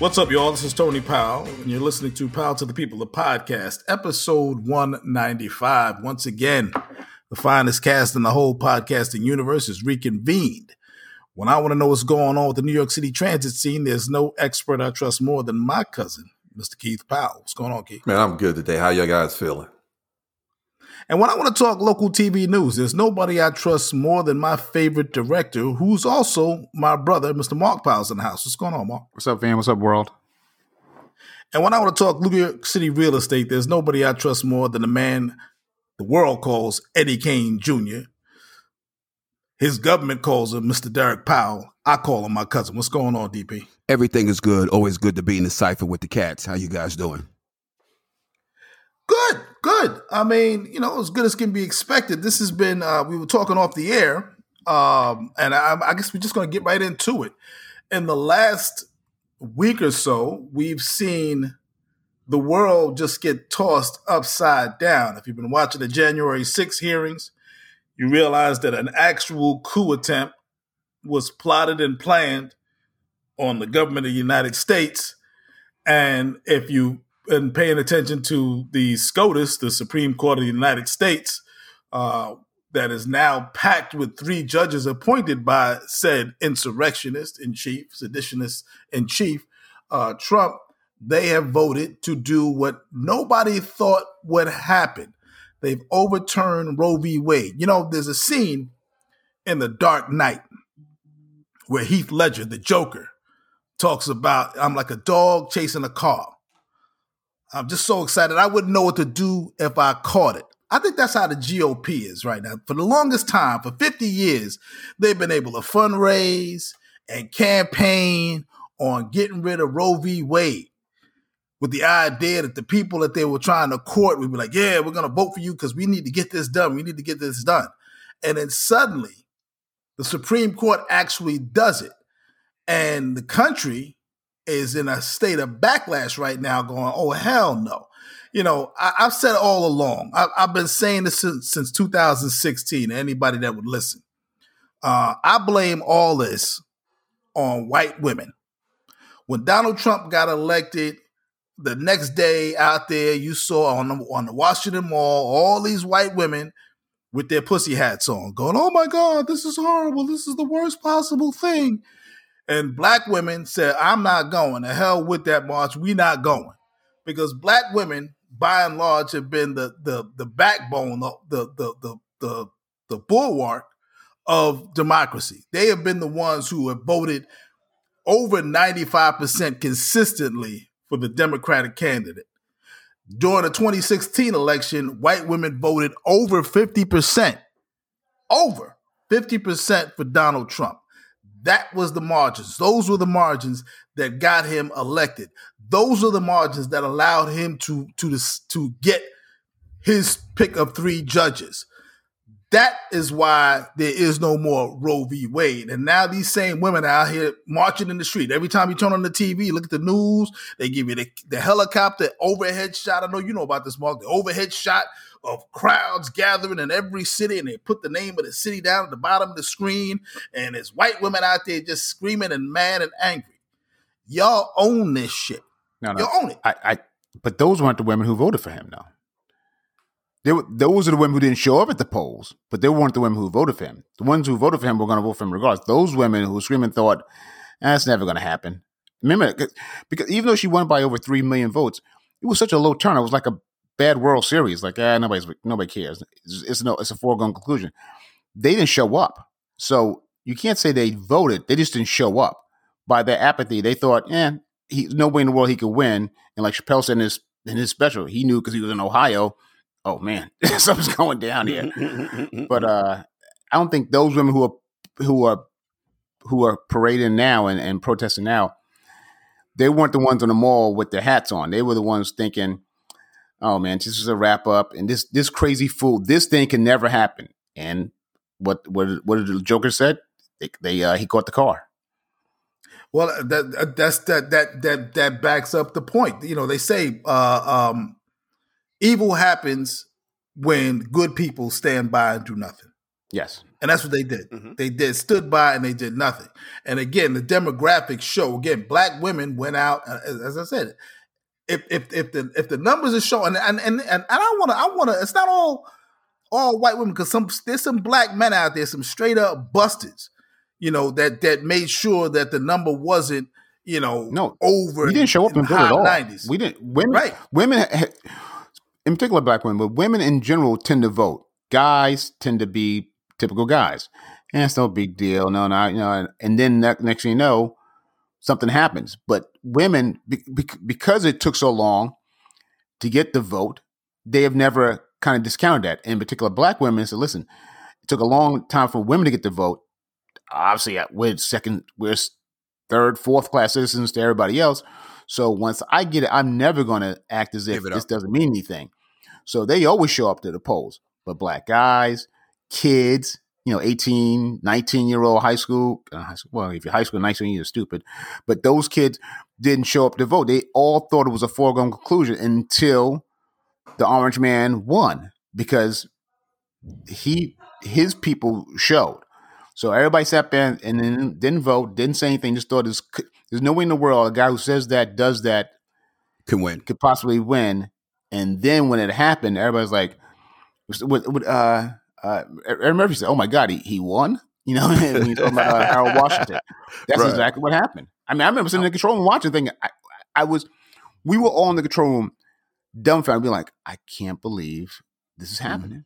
What's up, y'all? This is Tony Powell, and you're listening to Powell to the People, the podcast, episode 195. Once again, the finest cast in the whole podcasting universe is reconvened. When I want to know what's going on with the New York City transit scene, there's no expert I trust more than my cousin, Mr. Keith Powell. What's going on, Keith? Man, I'm good today. How y'all guys feeling? And when I want to talk local TV news, there's nobody I trust more than my favorite director, who's also my brother, Mr. Mark Powell's in the house. What's going on, Mark? What's up, fam? What's up, world? And when I want to talk New York City real estate, there's nobody I trust more than the man the world calls Eddie Kane Jr. His government calls him Mr. Derek Powell. I call him my cousin. What's going on, DP? Everything is good. Always good to be in the cipher with the cats. How you guys doing? Good, good. I mean, you know, as good as can be expected. This has been. Uh, we were talking off the air, um, and I, I guess we're just going to get right into it. In the last week or so, we've seen the world just get tossed upside down. If you've been watching the January 6 hearings, you realize that an actual coup attempt was plotted and planned on the government of the United States. And if you've been paying attention to the SCOTUS, the Supreme Court of the United States, uh, that is now packed with three judges appointed by said insurrectionist in chief, seditionist in chief, uh, Trump, they have voted to do what nobody thought would happen. They've overturned Roe v. Wade. You know, there's a scene in The Dark Knight where Heath Ledger, the Joker, talks about I'm like a dog chasing a car. I'm just so excited. I wouldn't know what to do if I caught it. I think that's how the GOP is right now. For the longest time, for 50 years, they've been able to fundraise and campaign on getting rid of Roe v. Wade with the idea that the people that they were trying to court would be like, yeah, we're going to vote for you because we need to get this done. We need to get this done. And then suddenly, the Supreme Court actually does it. And the country is in a state of backlash right now, going, oh, hell no. You know, I, have said all along, I, have been saying this since, since 2016, anybody that would listen. Uh, I blame all this on white women. When Donald Trump got elected, the next day out there, you saw on the, on the Washington Mall all these white women with their pussy hats on, going, "Oh my God, this is horrible! This is the worst possible thing." And black women said, "I'm not going. The hell with that march. We not going," because black women, by and large, have been the the the backbone, the the the the the, bulwark of democracy. They have been the ones who have voted over 95% consistently for the Democratic candidate. During the 2016 election, white women voted over 50%, over 50% for Donald Trump. That was the margins. Those were the margins that got him elected. Those are the margins that allowed him to to to get his pick of three judges. That is why there is no more Roe v. Wade. And now these same women out here marching in the street. Every time you turn on the TV, look at the news, they give you the, the helicopter overhead shot. I know you know about this, Mark. The overhead shot of crowds gathering in every city, and they put the name of the city down at the bottom of the screen, and there's white women out there just screaming and mad and angry. Y'all own this shit. No, no. You own it. I, I, but those weren't the women who voted for him, though. They were, those are the women who didn't show up at the polls, but they weren't the women who voted for him. The ones who voted for him were going to vote for him regardless. Those women who screaming thought, ah, that's never going to happen. Remember, because even though she won by over three million votes, it was such a low turnout. It was like a bad World Series. Like, ah, nobody's nobody cares. It's, it's no, it's a foregone conclusion. They didn't show up, so you can't say they voted. They just didn't show up. By their apathy, they thought, eh, he, no way in the world he could win. And like Chappelle said in his in his special, he knew because he was in Ohio oh man, something's going down here. but uh, I don't think those women who are who are who are parading now and, and protesting now, they weren't the ones on the mall with their hats on. They were the ones thinking, "Oh man, this is a wrap up, and this this crazy fool, this thing can never happen." And what what what did the Joker said? They, they uh, he caught the car. Well, that that's that that that that backs up the point. You know, they say uh, um, evil happens when good people stand by and do nothing. Yes. And that's what they did. Mm-hmm. They did stood by and they did nothing. And again, the demographics show again, black women went out. Uh, as I said, if if if the if the numbers are showing, and and and, and I want to, I want to. It's not all all white women because some there's some black men out there, some straight up busters, you know that that made sure that the number wasn't you know no over. We didn't show up in vote at all. 90s. We didn't. Women, right? Women, in particular, black women, but women in general tend to vote. Guys tend to be typical guys. And it's no big deal. No, no, you know. And then next thing you know, something happens. But women, be, be, because it took so long to get the vote, they have never kind of discounted that. In particular, black women said, "Listen, it took a long time for women to get the vote. Obviously, we're second, we're third, fourth class citizens to everybody else. So once I get it, I'm never going to act as if this doesn't mean anything. So they always show up to the polls. But black guys, kids, you know, 18, 19 year old high school, uh, well, if you're high school, 19, you're stupid. But those kids didn't show up to vote. They all thought it was a foregone conclusion until the orange man won because he his people showed. So everybody sat there and then didn't vote, didn't say anything, just thought there's, there's no way in the world a guy who says that, does that, can win, could possibly win. And then when it happened, everybody's like, uh, uh, Eddie Murphy said, "Oh my God, he, he won." You know, when you talking about uh, Harold Washington, that's right. exactly what happened. I mean, I remember sitting in the control room watching, thinking, I, I was, we were all in the control room, dumbfounded, being like, "I can't believe this is mm-hmm. happening."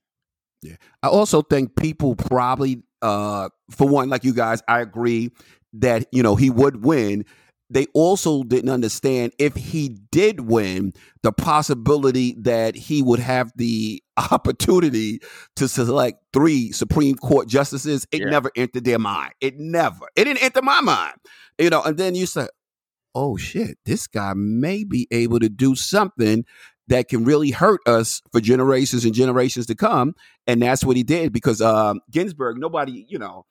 Yeah, I also think people probably, uh, for one, like you guys, I agree that you know he would win they also didn't understand if he did win, the possibility that he would have the opportunity to select three Supreme Court justices. It yeah. never entered their mind. It never. It didn't enter my mind. You know, and then you said, oh shit, this guy may be able to do something that can really hurt us for generations and generations to come. And that's what he did because um, Ginsburg, nobody, you know,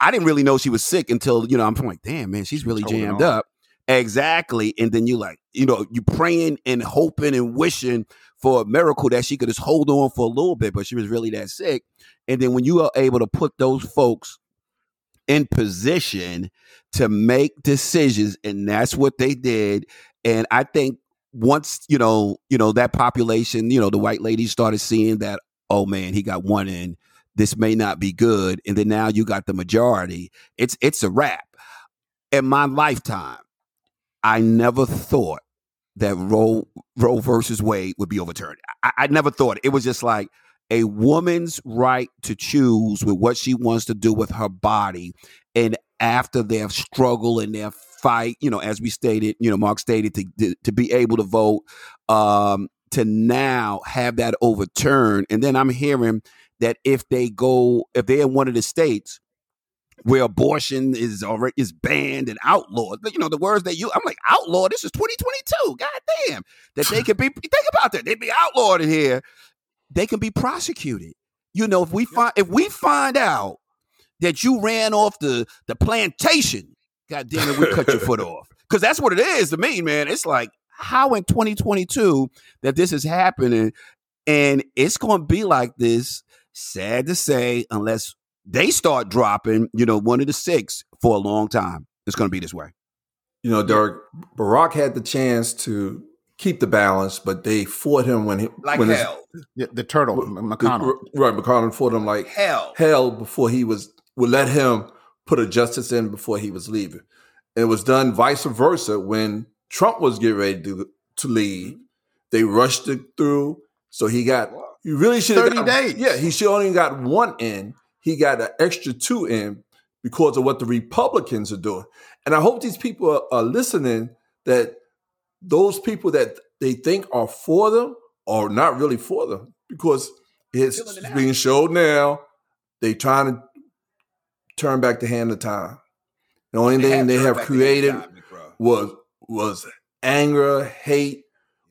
I didn't really know she was sick until, you know, I'm like, damn, man, she's really jammed up. Exactly. And then you like, you know, you praying and hoping and wishing for a miracle that she could just hold on for a little bit, but she was really that sick. And then when you are able to put those folks in position to make decisions, and that's what they did. And I think once, you know, you know, that population, you know, the white ladies started seeing that, oh man, he got one in. This may not be good. And then now you got the majority. It's it's a wrap. In my lifetime, I never thought that Roe Roe versus Wade would be overturned. I, I never thought it. it was just like a woman's right to choose with what she wants to do with her body, and after their struggle and their fight, you know, as we stated, you know, Mark stated to to, be able to vote, um, to now have that overturned, and then I'm hearing that if they go, if they're in one of the states where abortion is already is banned and outlawed. You know the words that you. I'm like outlaw. This is 2022. God damn, that they could be. think about that. They'd be outlawed in here. They can be prosecuted. You know, if we find if we find out that you ran off the the plantation, God damn it, we cut your foot off. Because that's what it is to me, man. It's like how in 2022 that this is happening, and it's going to be like this. Sad to say, unless they start dropping, you know, one of the six for a long time. It's going to be this way. You know, Derek, Barack had the chance to keep the balance, but they fought him when he like when hell. His, the, the, turtle McConnell, the, right? McConnell fought him like hell, hell before he was would let him put a justice in before he was leaving. It was done vice versa when Trump was getting ready to to leave. They rushed it through, so he got. You really should thirty got, days. Yeah, he should only got one in he got an extra two in because of what the Republicans are doing. And I hope these people are, are listening that those people that they think are for them are not really for them because it's being showed now. They trying to turn back the hand of time. The only they thing they have created time, was was anger, hate.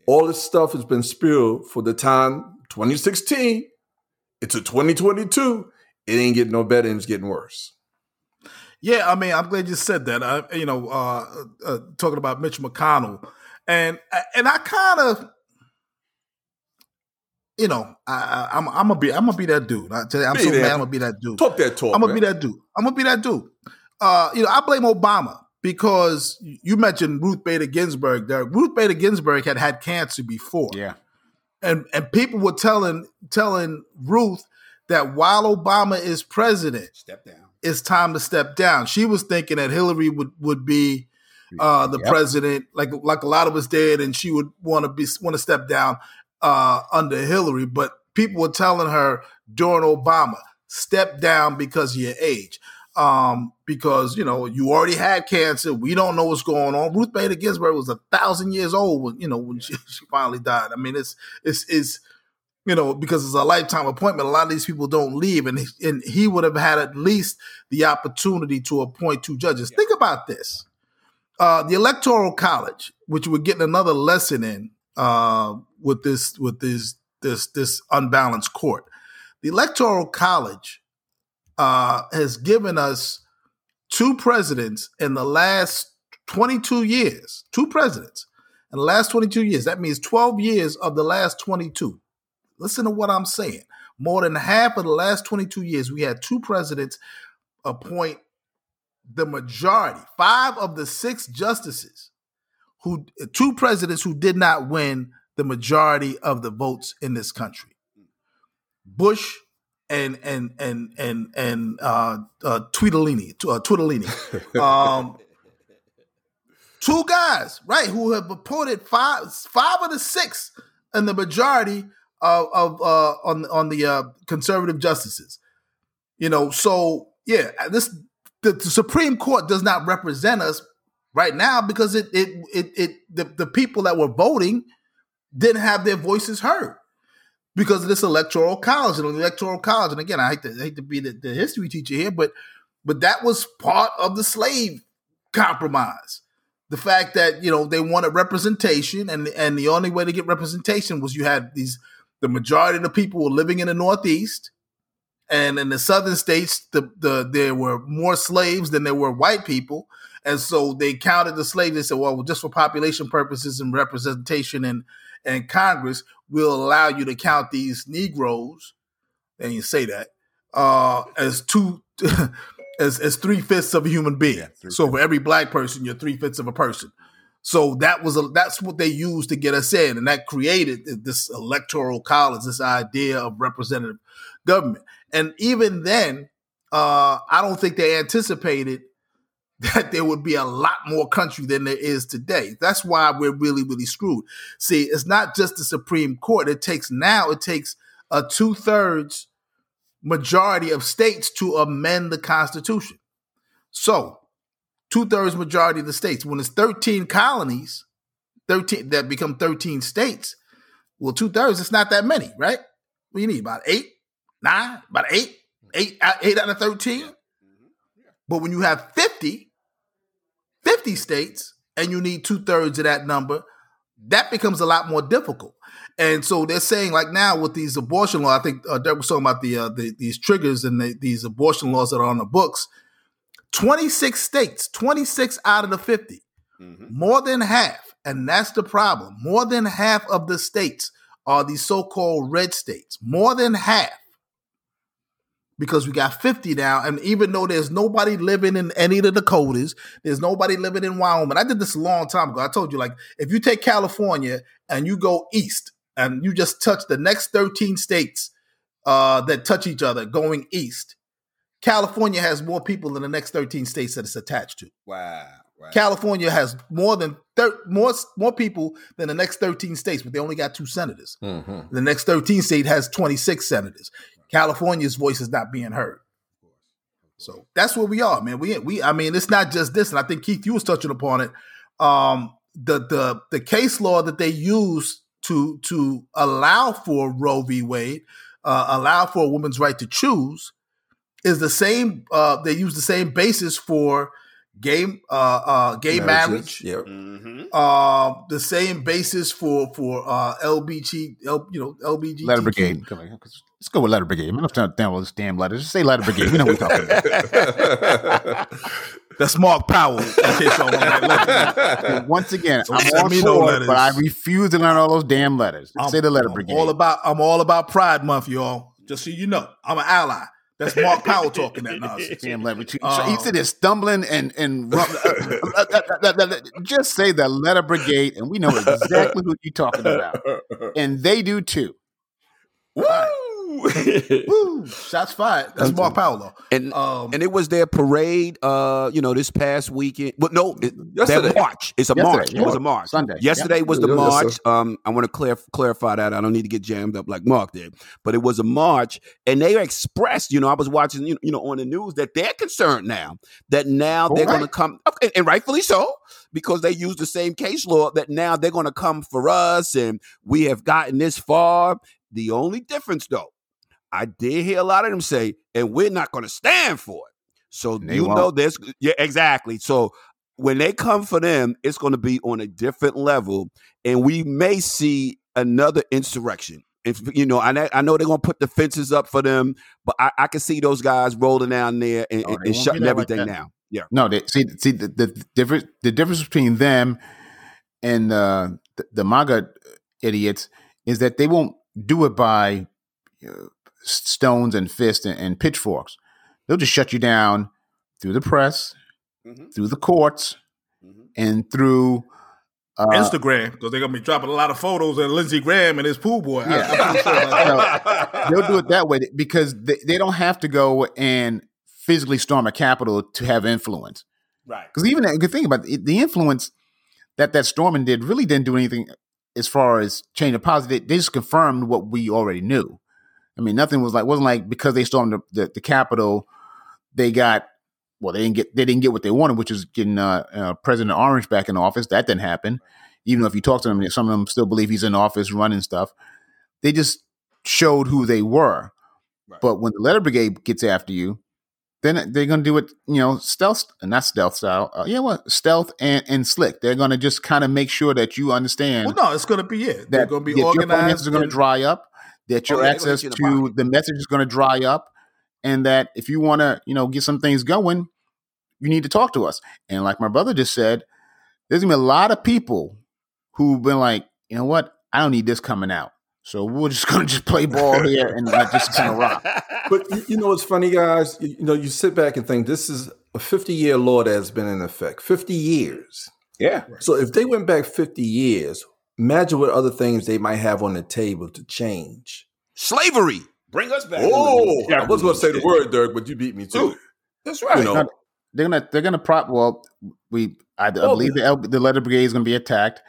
All this stuff has been spilled for the time 2016 into 2022 it ain't getting no better and it's getting worse. Yeah, I mean, I'm glad you said that. I, you know, uh, uh, talking about Mitch McConnell, and and I kind of, you know, I, I, am I'm gonna be I'm gonna be that dude. I you, I'm Be so that. mad. I'm gonna be that dude. Talk that talk. I'm gonna man. be that dude. I'm gonna be that dude. Uh, you know, I blame Obama because you mentioned Ruth Bader Ginsburg. There, Ruth Bader Ginsburg had had cancer before, Yeah. and and people were telling telling Ruth that while Obama is president, Step down. it's time to step down. She was thinking that Hillary would would be uh, the Yep. president, like like a lot of us did, and she would want to be want to step down uh, under Hillary. But people were telling her during Obama, step down because of your age, um, because you know you already had cancer. We don't know what's going on. Ruth Bader Ginsburg was a thousand years old when you know when she, she finally died. I mean, it's it's it's you know, because it's a lifetime appointment, a lot of these people don't leave, and he, and he would have had at least the opportunity to appoint two judges. Think about this: uh, the Electoral College, which we're getting another lesson in uh, with this with this this this unbalanced court. The Electoral College uh, has given us two presidents in the last 22 years. Two presidents in the last 22 years. That means 12 years of the last 22 listen to what I'm saying. More than half of the last 22 years, we had two presidents appoint the majority, five of the six justices, who two presidents who did not win the majority of the votes in this country. Bush and and and and and uh, uh, uh. Um, two guys, right, who have appointed five five of the six in the majority of, of uh, on on the uh, conservative justices. You know, so yeah, this the, the Supreme Court does not represent us right now because it it it, it the, the people that were voting didn't have their voices heard because of this electoral college and the electoral college. And again, I hate to I hate to be the, the history teacher here, but but that was part of the slave compromise. The fact that you know they wanted representation, and and the only way to get representation was you had these the majority of the people were living in the Northeast, and in the Southern states, the the there were more slaves than there were white people, and so they counted the slaves. They said, well, just for population purposes and representation and and Congress, will allow you to count these Negroes, and you say that uh, as two. As, as three fifths of a human being. Yeah, so for every black person, you're three fifths of a person. So that was a, that's what they used to get us in, and that created this electoral college, this idea of representative government. And even then, uh, I don't think they anticipated that there would be a lot more country than there is today. That's why we're really, really screwed. See, it's not just the Supreme Court. It takes now, it takes a two thirds majority of states to amend the Constitution. So, two thirds majority of the states. When it's 13 colonies, 13 that become 13 states, well, two thirds, it's not that many, right? What do you need? About eight, nine, about eight, eight, out- eight out of 13? But when you have 50, 50 states, and you need two thirds of that number, that becomes a lot more difficult. And so they're saying, like now with these abortion laws, I think uh, Derek was talking about the, uh, the these triggers and the, these abortion laws that are on the books. 26 states, 26 out of the 50, more than half, and that's the problem. More than half of the states are these so-called red states. More than half because we got 50 now. And even though there's nobody living in any of the Dakotas, there's nobody living in Wyoming. I did this a long time ago. I told you, like, if you take California and you go east and you just touch the next 13 states uh, that touch each other going east, California has more people than the next 13 states that it's attached to. Wow. wow. California has more than thir- more more people than the next 13 states, but they only got two senators. Mm-hmm. The next 13 state has 26 senators. California's voice is not being heard. So that's where we are, man. We we I mean, it's not just this, and I think Keith, you was touching upon it. Um, the the the case law that they use to to allow for Roe v. Wade, uh, allow for a woman's right to choose, is the same. Uh, they use the same basis for gay uh, uh, gay marriage. Yeah. Mm-hmm. Uh, the same basis for for uh, LBG, L, you know, LBG. Letter brigade. Come on, Let's go with letter brigade. I'm not trying to down all this damn letters. Just say letter brigade. We know what we're talking about. That's Mark Powell. In case y'all want Once again, Don't I'm all me no for but I refuse to learn all those damn letters. I'm, Say the letter I'm brigade. all about I'm all about Pride Month, y'all. Just so you know, I'm an ally. That's Mark Powell talking that nonsense. damn brigade. Um, He's sitting there stumbling and and uh, uh, uh, just say the letter brigade, and we know exactly who you're talking about, and they do too. Woo! Woo, shots fired. That's Mark though. And Um, and it was their parade. Uh, you know, this past weekend. But no, it, their march. It's a Yesterday, march. yeah. It was a march. Sunday. Yesterday was the Yeah, march. um, I want to clar- clarify that. I don't need to get jammed up like Mark did, but it was a march, and they expressed. You know, I was watching. You know, on the news that they're concerned now that now they're right. going to come, and, and rightfully so, because they use the same case law. That now they're going to come for us, and we have gotten this far. The only difference, though, I did hear a lot of them say, and we're not going to stand for it. So you won't. know this, yeah, exactly. So when they come for them, it's going to be on a different level, and we may see another insurrection. If you know, I know, I know they're going to put the fences up for them, but I, I can see those guys rolling down there and, Oh, and- shutting there like everything down. Yeah, No, they see see the, the difference the difference between them and uh, the, the MAGA idiots is that they won't do it by uh, stones and fists and, and pitchforks. They'll just shut you down through the press, Mhm. through the courts, Mhm. and through uh, Instagram because they're gonna be dropping a lot of photos of Lindsey Graham and his pool boy. Yeah. I'm sure about that. they'll do it that way because they, they don't have to go and physically storm a Capitol to have influence. right. Because even a good thing about it, the influence that that storming did really didn't do anything as far as change the positive. They, they just confirmed what we already knew. I mean, nothing was like wasn't like because they stormed the, the, the Capitol, they got well, they didn't get they didn't get what they wanted, which is getting uh, uh, President Orange back in office. That didn't happen. Even though if you talk to them, some of them still believe he's in office running stuff. They just showed who they were. Right. But when the letter brigade gets after you, then they're going to do it, you know, stealth, and not stealth style. Uh, yeah, what stealth and, and slick. They're going to just kind of make sure that you understand Well, no, it's gonna be it. They're gonna be that your organized. finances are going to dry up, that Oh, your yeah, they're gonna access hit you in the to the message is going to dry up, and that if you want to, you know, get some things going, you need to talk to us. And like my brother just said, there's going to be a lot of people who've been like, you know what, I don't need this coming out. So we're just going to just play ball here and like, just kind of rock. But you, you know what's funny, guys? You, you know, you sit back and think this is a 50 year law that has been in effect. 50 years. Yeah. So if they went back 50 years, imagine what other things they might have on the table to change. Slavery. Bring us back. Oh, I was going to say the word, Derek, but you beat me too. it. That's right. You know, they're gonna they're gonna prop. Well, we I, I Oh. believe the L- the letter brigade is gonna be attacked.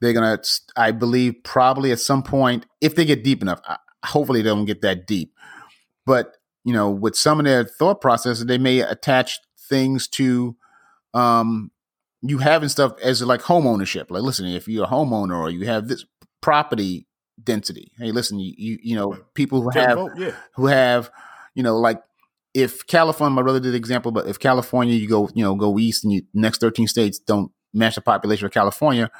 They're gonna, I believe, probably at some point if they get deep enough. I, hopefully, they don't get that deep. But you know, with some of their thought processes, they may attach things to um you having stuff as like home ownership. Like, listen, if you're a homeowner or you have this property density, hey, listen, you you, you know, people who have vote, yeah. who have, you know, like if California, my brother did example, but if California, you go, you know, go east and you next 13 states don't match the population of California,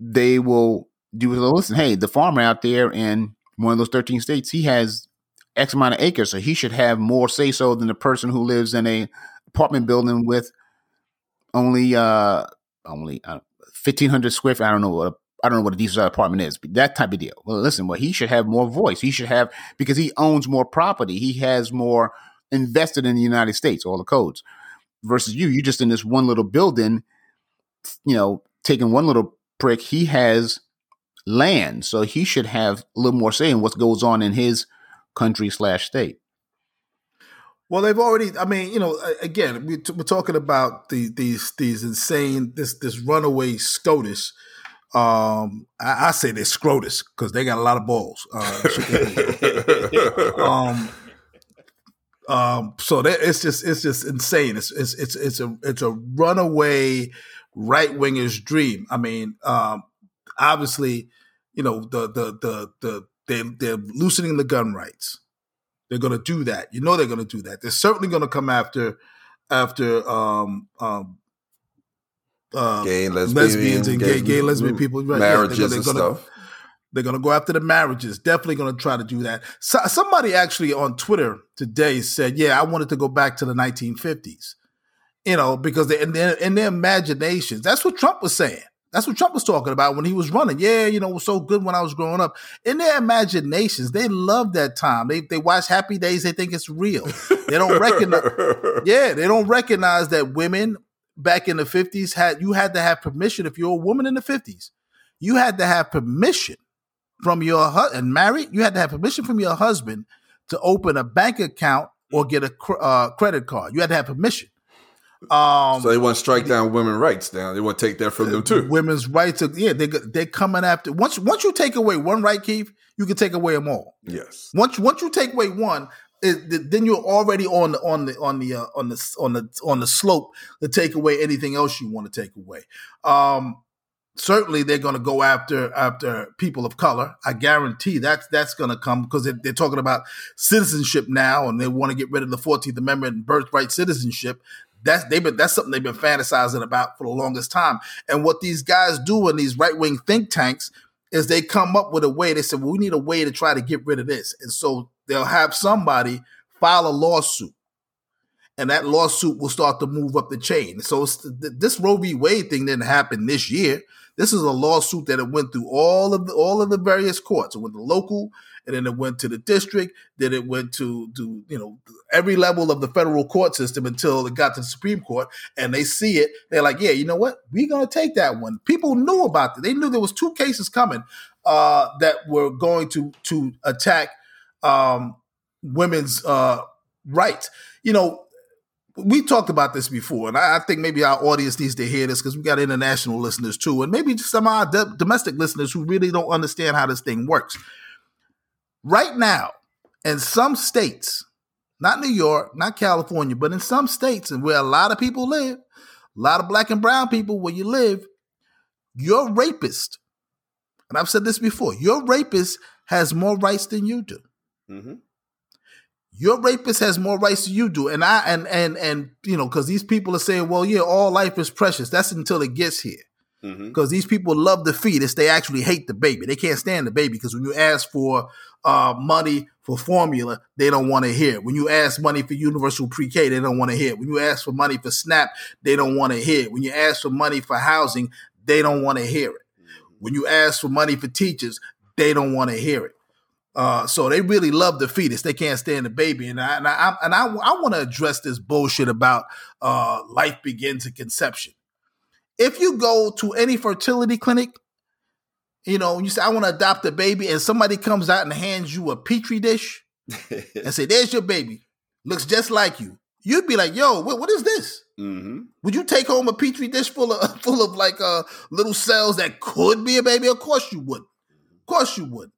they will do. Listen, hey, the farmer out there in one of those 13 states, he has X amount of acres, so he should have more say so than the person who lives in a apartment building with only uh only uh, 1500 square feet. I don't know what a I don't know what a decent apartment is, but that type of deal. Well, listen, well, he should have more voice. He should have because he owns more property. He has more invested in the United States, all the codes. Versus you, You're just in this one little building, you know, taking one little prick. He has land, so he should have a little more say in what goes on in his country slash state. Well, they've already. I mean, you know, again, we t- we're talking about the, these these insane this this runaway SCOTUS. Um, I, I say they're SCROTUS because they got a lot of balls. Uh, um, um, so that it's just it's just insane. It's it's it's it's a it's a runaway right wingers dream. I mean, um, obviously, you know the the the the they they're loosening the gun rights. They're going to do that. You know they're going to do that. They're certainly going to come after after um um uh, gay and lesbian, lesbians and gay, gay lesbian people. Right, yeah, they're marriages gonna- and they're gonna- stuff. they're going to go after the marriages. Definitely going to try to do that. So, somebody actually on Twitter today said, "Yeah, I wanted to go back to the 1950s." You know, because they in their, in their imaginations, that's what Trump was saying. That's what Trump was talking about when he was running. Yeah, you know, it was so good when I was growing up. In their imaginations, they love that time. They they watch Happy Days. They think it's real. They don't recognize. yeah, they don't recognize that women back in the fifties had you had to have permission if you're a woman in the fifties. You had to have permission from your husband and married. You had to have permission from your husband to open a bank account or get a cr- uh, credit card. You had to have permission. Um, so they want to strike down women's rights. Now they want to take that from them too. Women's rights, are, yeah, they they're coming after. Once once you take away one right, Keith, you can take away them all. Yes. Once once you take away one, it, then you're already on the on the on the uh, on the on the on the slope to take away anything else you want to take away. Um, certainly they're going to go after after people of color. I guarantee that's that's going to come because they're, they're, talking about citizenship now, and they want to get rid of the Fourteenth Amendment and birthright citizenship. That's they've been that's something they've been fantasizing about for the longest time. And what these guys do in these right wing think tanks is they come up with a way. They said, well, we need a way to try to get rid of this, and so they'll have somebody file a lawsuit. And that lawsuit will start to move up the chain. So this Roe v. Wade thing didn't happen this year. This is a lawsuit that it went through all of the all of the various courts. It went to the local, and then it went to the district. Then it went to to you know every level of the federal court system until it got to the Supreme Court. And they see it. They're like, yeah, you know what? We're gonna take that one. People knew about it. They knew there was two cases coming uh, that were going to to attack um, women's uh, rights. You know, we talked about this before, and I, I, think maybe our audience needs to hear this because we got international listeners too, and maybe some of our d- domestic listeners who really don't understand how this thing works. Right now, in some states, not New York, not California, but in some states, and where a lot of people live, a lot of black and brown people where you live, your rapist, and I've said this before, your rapist has more rights than you do. Mm-hmm your rapist has more rights than you do. And I and and and you know, because these people are saying, well, yeah, all life is precious. That's until it gets here. Because mm-hmm. these people love the fetus, they actually hate the baby. They can't stand the baby because when you ask for uh, money for formula, they don't want to hear. When you ask money for universal pre-K, they don't want to hear. When you ask for money for SNAP, they don't want to hear. It. When you ask for money for housing, they don't want to hear it. Mm-hmm. When you ask for money for teachers, they don't want to hear it. Uh, so they really love the fetus. They can't stand the baby. And I and I and I, I want to address this bullshit about uh, life begins at conception. If you go to any fertility clinic, you know, you say I want to adopt a baby, and somebody comes out and hands you a petri dish and say, "There's your baby, looks just like you." You'd be like, "Yo, what, what is this?" Mm-hmm. Would you take home a petri dish full of full of like uh, little cells that could be a baby? Of course you would. Of course you would.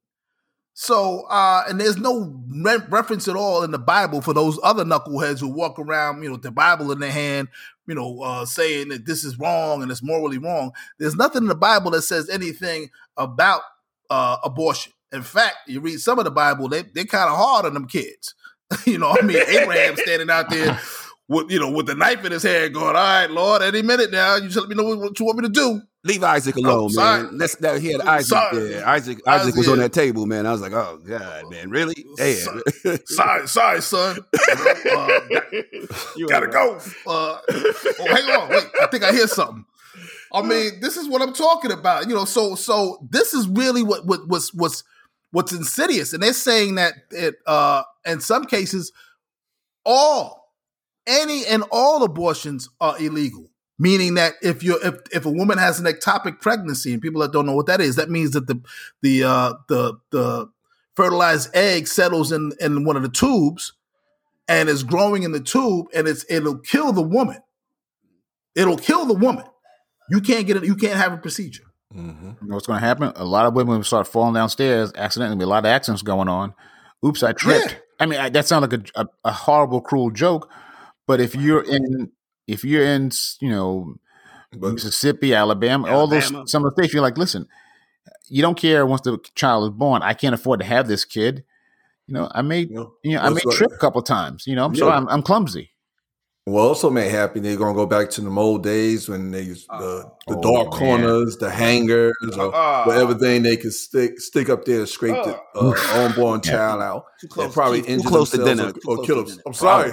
So, uh, and there's no re- reference at all in the Bible for those other knuckleheads who walk around, you know, the Bible in their hand, you know, uh, saying that this is wrong and it's morally wrong. There's nothing in the Bible that says anything about uh, abortion. In fact, you read some of the Bible, they, they're kind of hard on them kids. you know, I mean, Abraham standing out there with, you know, with the knife in his hand going, all right, Lord, any minute now, you just let me know what you want me to do. Leave Isaac oh, alone, oh, man. Let's that he had Isaac sorry. there. Isaac Isaac was on that table, man. I was like, oh god, man, really? Damn. sorry, sorry, son. uh, you gotta go. Uh, oh, hang on, wait. I think I hear something. I mean, this is what I'm talking about. You know, so so this is really what what was what's what's insidious, and they're saying that it uh in some cases all any and all abortions are illegal meaning that if you if, if a woman has an ectopic pregnancy and people that don't know what that is that means that the the uh the the fertilized egg settles in in one of the tubes and is growing in the tube and it's it'll kill the woman. It'll kill the woman. You can't get it you can't have a procedure. Mm-hmm. you know what's going to happen? A lot of women will start falling downstairs accidentally a lot of accidents going on. Oops i tripped. Yeah. i mean I, that sounds like a, a, a horrible cruel joke but if you're in if you're in, you know, but, Mississippi, Alabama, Alabama, all those some of the states, you're like, listen, you don't care once the child is born. I can't afford to have this kid. You know, I may, you know, you know I may trip a couple times. You know, I'm yeah. sorry, I'm, I'm clumsy. Well, also may happen they're gonna go back to the old days when they used the, the oh, dark man. corners, the hangers, or uh, whatever thing they could stick stick up there to scrape uh, the uh, unborn child out. Too close, and probably too, injure too close to dinner. or, or kill them. I'm sorry.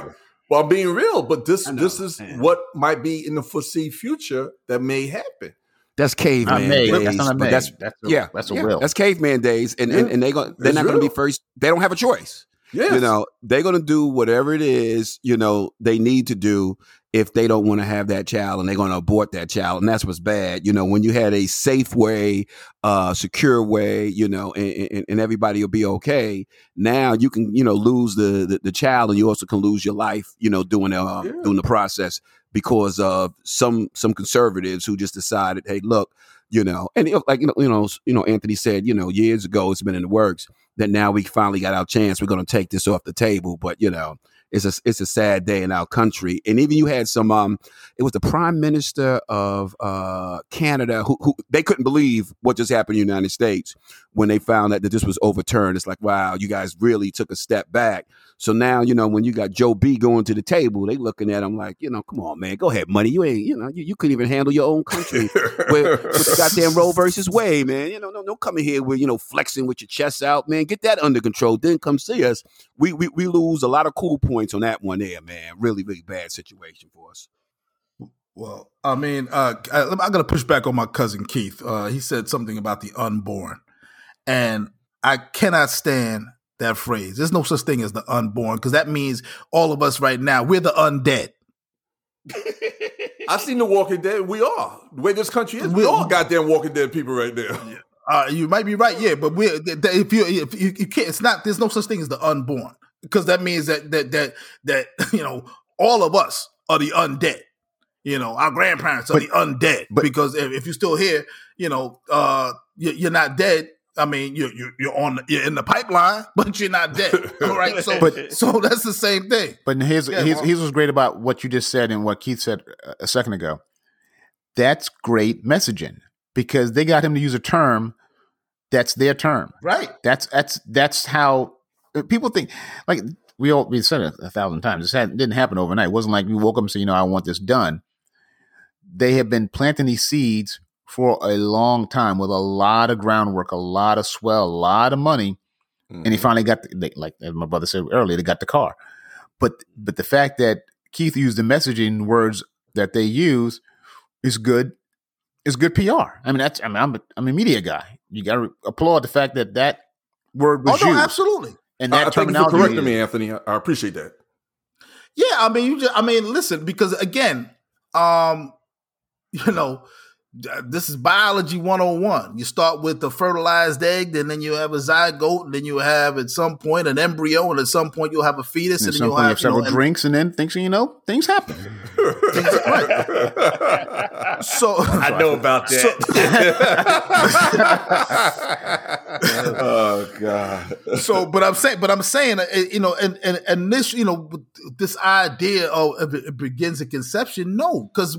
Well, I'm being real, but this know, this is man. what might be in the foreseen future that may happen. That's Not caveman May. days. That's not a but That's That's a, yeah, that's a yeah, will. That's caveman days, and and, Yeah. and they going they're It's not going to be first. They don't have a choice. Yes. You know, they're going to do whatever it is you know they need to do if they don't want to have that child, and they're going to abort that child, and that's what's bad. You know, when you had a safe way, uh, secure way, you know, and, and, and everybody will be okay. Now you can you know lose the, the the child, and you also can lose your life. You know, doing uh, Yeah. doing the process because of some some conservatives who just decided, hey, look, you know, and like you know, you know, you know, Anthony said, you know, years ago it's been in the works that now we finally got our chance. We're going to take this off the table, but you know, it's a it's a sad day in our country. And even you had some, um, it was the Prime Minister of uh, Canada who, who they couldn't believe what just happened in the United States when they found out that this was overturned. It's like, wow, you guys really took a step back. So now, you know, when you got Joe B going to the table, they looking at him like, you know, come on, man, go ahead, money. You ain't, you know, you, you couldn't even handle your own country with, with the goddamn Roe versus Wade, man. You know, no, no coming here with, you know, flexing with your chest out, man. Get that under control. Then come see us. We, we we lose a lot of cool points on that one there, man. Really, really bad situation for us. Well, I mean, uh, I, I'm going to push back on my cousin Keith. Uh, he said something about the unborn, and I cannot stand that phrase. There's no such thing as the unborn because that means all of us right now we're the undead. I've seen The Walking Dead. We are the way this country is. We We- all goddamn Walking Dead people right now. Uh, you might be right, yeah, but we if you if you, you can't, it's not. There's no such thing as the unborn because that means that that that that you know all of us are the undead. You know, our grandparents are But- the undead but- because if, if you're still here, you know, uh, you, you're not dead. I mean, you're you're, you're on you're in the pipeline, but you're not dead. All right, so But- so that's the same thing. But here's Yeah, here's, here's what's great about what you just said and what Keith said a- second ago. That's great messaging because they got him to use a term that's their term. Right. That's that's that's how Uh, people think. Like we all we said it a thousand times. This had, didn't happen overnight. It wasn't like we woke up and said, you know, I want this done. They have been planting these seeds for a long time with a lot of groundwork, a lot of swell, a lot of money, and he mm-hmm. finally got the, they, like my brother said earlier, they got the car. But but the fact that Keith used the messaging words that they use is good. Is good PR. I mean, that's I mean, I'm a, I'm a media guy. You got to applaud the fact that that word was Oh no, used absolutely. And that I thank you terminology. me, Anthony. I, I appreciate that. Yeah, I mean, you just, I mean, listen, because again, um, you know, uh, this is biology 101. You start with the fertilized egg, and then you have a zygote, and then you have at some point an embryo, and at some point you'll have a fetus, And and, then you'll point you have have several know, drinks, and then things you know, things happen. So I know about So- that. oh God. so but i'm saying but i'm saying uh, you know and and, and this you know this idea of of it begins at conception no because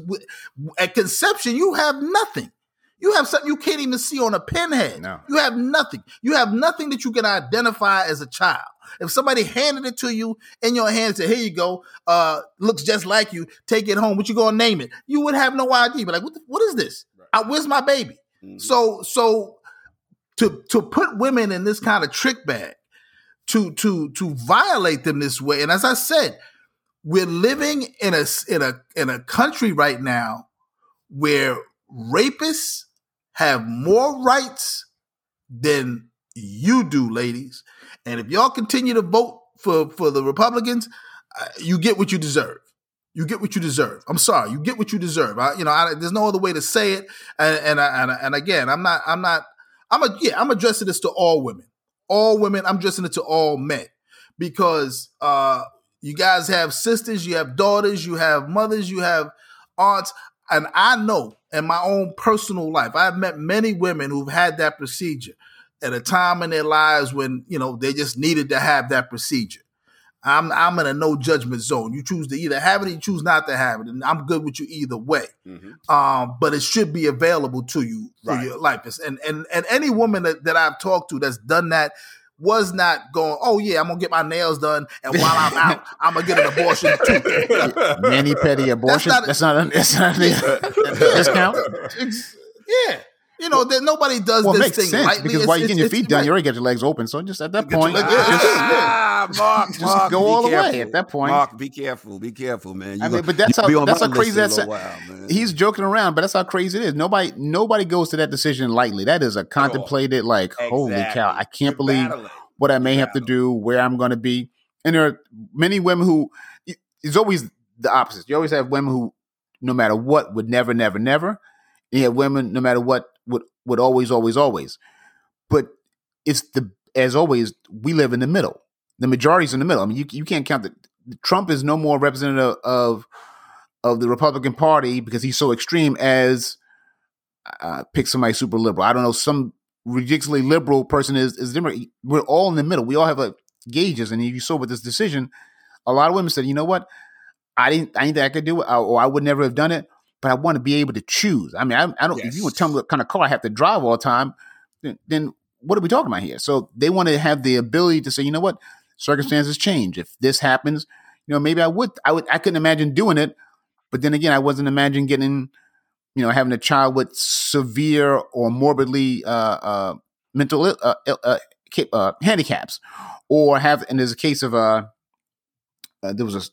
at conception you have nothing. You have something you can't even see on a pinhead. No. you have nothing. You have nothing that you can identify as a child. If somebody handed it to you in your hand and said here you go uh looks just like you take it home what you gonna name it? You would have no idea. But like what, the, what is this? I, where's my baby? So so to to put women in this kind of trick bag, to to to violate them this way, and as I said, we're living in a in a in a country right now where rapists have more rights than you do, ladies. And if y'all continue to vote for for the Republicans, uh, you get what you deserve. You get what you deserve. I'm sorry, you get what you deserve. I, you know, I, there's no other way to say it. And and and, and again, I'm not. I'm not. I'm a yeah. I'm addressing this to all women. All women. I'm addressing it to all men because uh, you guys have sisters, you have daughters, you have mothers, you have aunts, and I know in my own personal life, I've met many women who've had that procedure at a time in their lives when you know they just needed to have that procedure. I'm I'm in a no judgment zone. You choose to either have it or you choose not to have it, and I'm good with you either way. Um, but it should be available to you for Right. your life. And and and any woman that, that I've talked to that's done that was not going, oh yeah, I'm gonna get my nails done, and while I'm out, I'm gonna get an abortion too. Mani petty abortion. not a- That's not. A, that's not a, a discount. It's- yeah. You know that nobody does Well, it this makes thing sense lightly. because It's- while you're getting your feet done, right. you already got your legs open. So just at that Get your point, leg- just, Ah, Mark, just Mark, go be all the way at that point. Mark, be careful, be careful, man. You I mean, gonna- but that's how that's how crazy list that's. in a little while. He's joking around, but that's how crazy it is. Nobody nobody goes to that decision lightly. That is a contemplated, like, holy cow, I can't You're believe battling. what I may have to do, where I'm going to be. And there are many women who it's always the opposite. You always have women who, no matter what, would never, never, never. You have women, no matter what, would would always, always, always. But it's the as always, we live in the middle. The majority's in the middle. I mean, you you can't count the Trump is no more representative of of the Republican Party because he's so extreme as uh, pick somebody super liberal. I don't know some ridiculously liberal person is is different. We're all in the middle. We all have a gauges, and you saw with this decision, a lot of women said, "You know what? I didn't. I didn't think I could do it, or I would never have done it." But I want to be able to choose. I mean, I, I don't. If you would tell me what kind of car I have to drive all the time, then, then what are we talking about here? So they want to have the ability to say, you know what, circumstances change. If this happens, you know, maybe I would. I would. I couldn't imagine doing it, but then again, I wasn't imagining getting, you know, having a child with severe or morbidly uh, uh, mental uh, uh, uh, handicaps, or have. And there's a case of uh, uh there was a, a,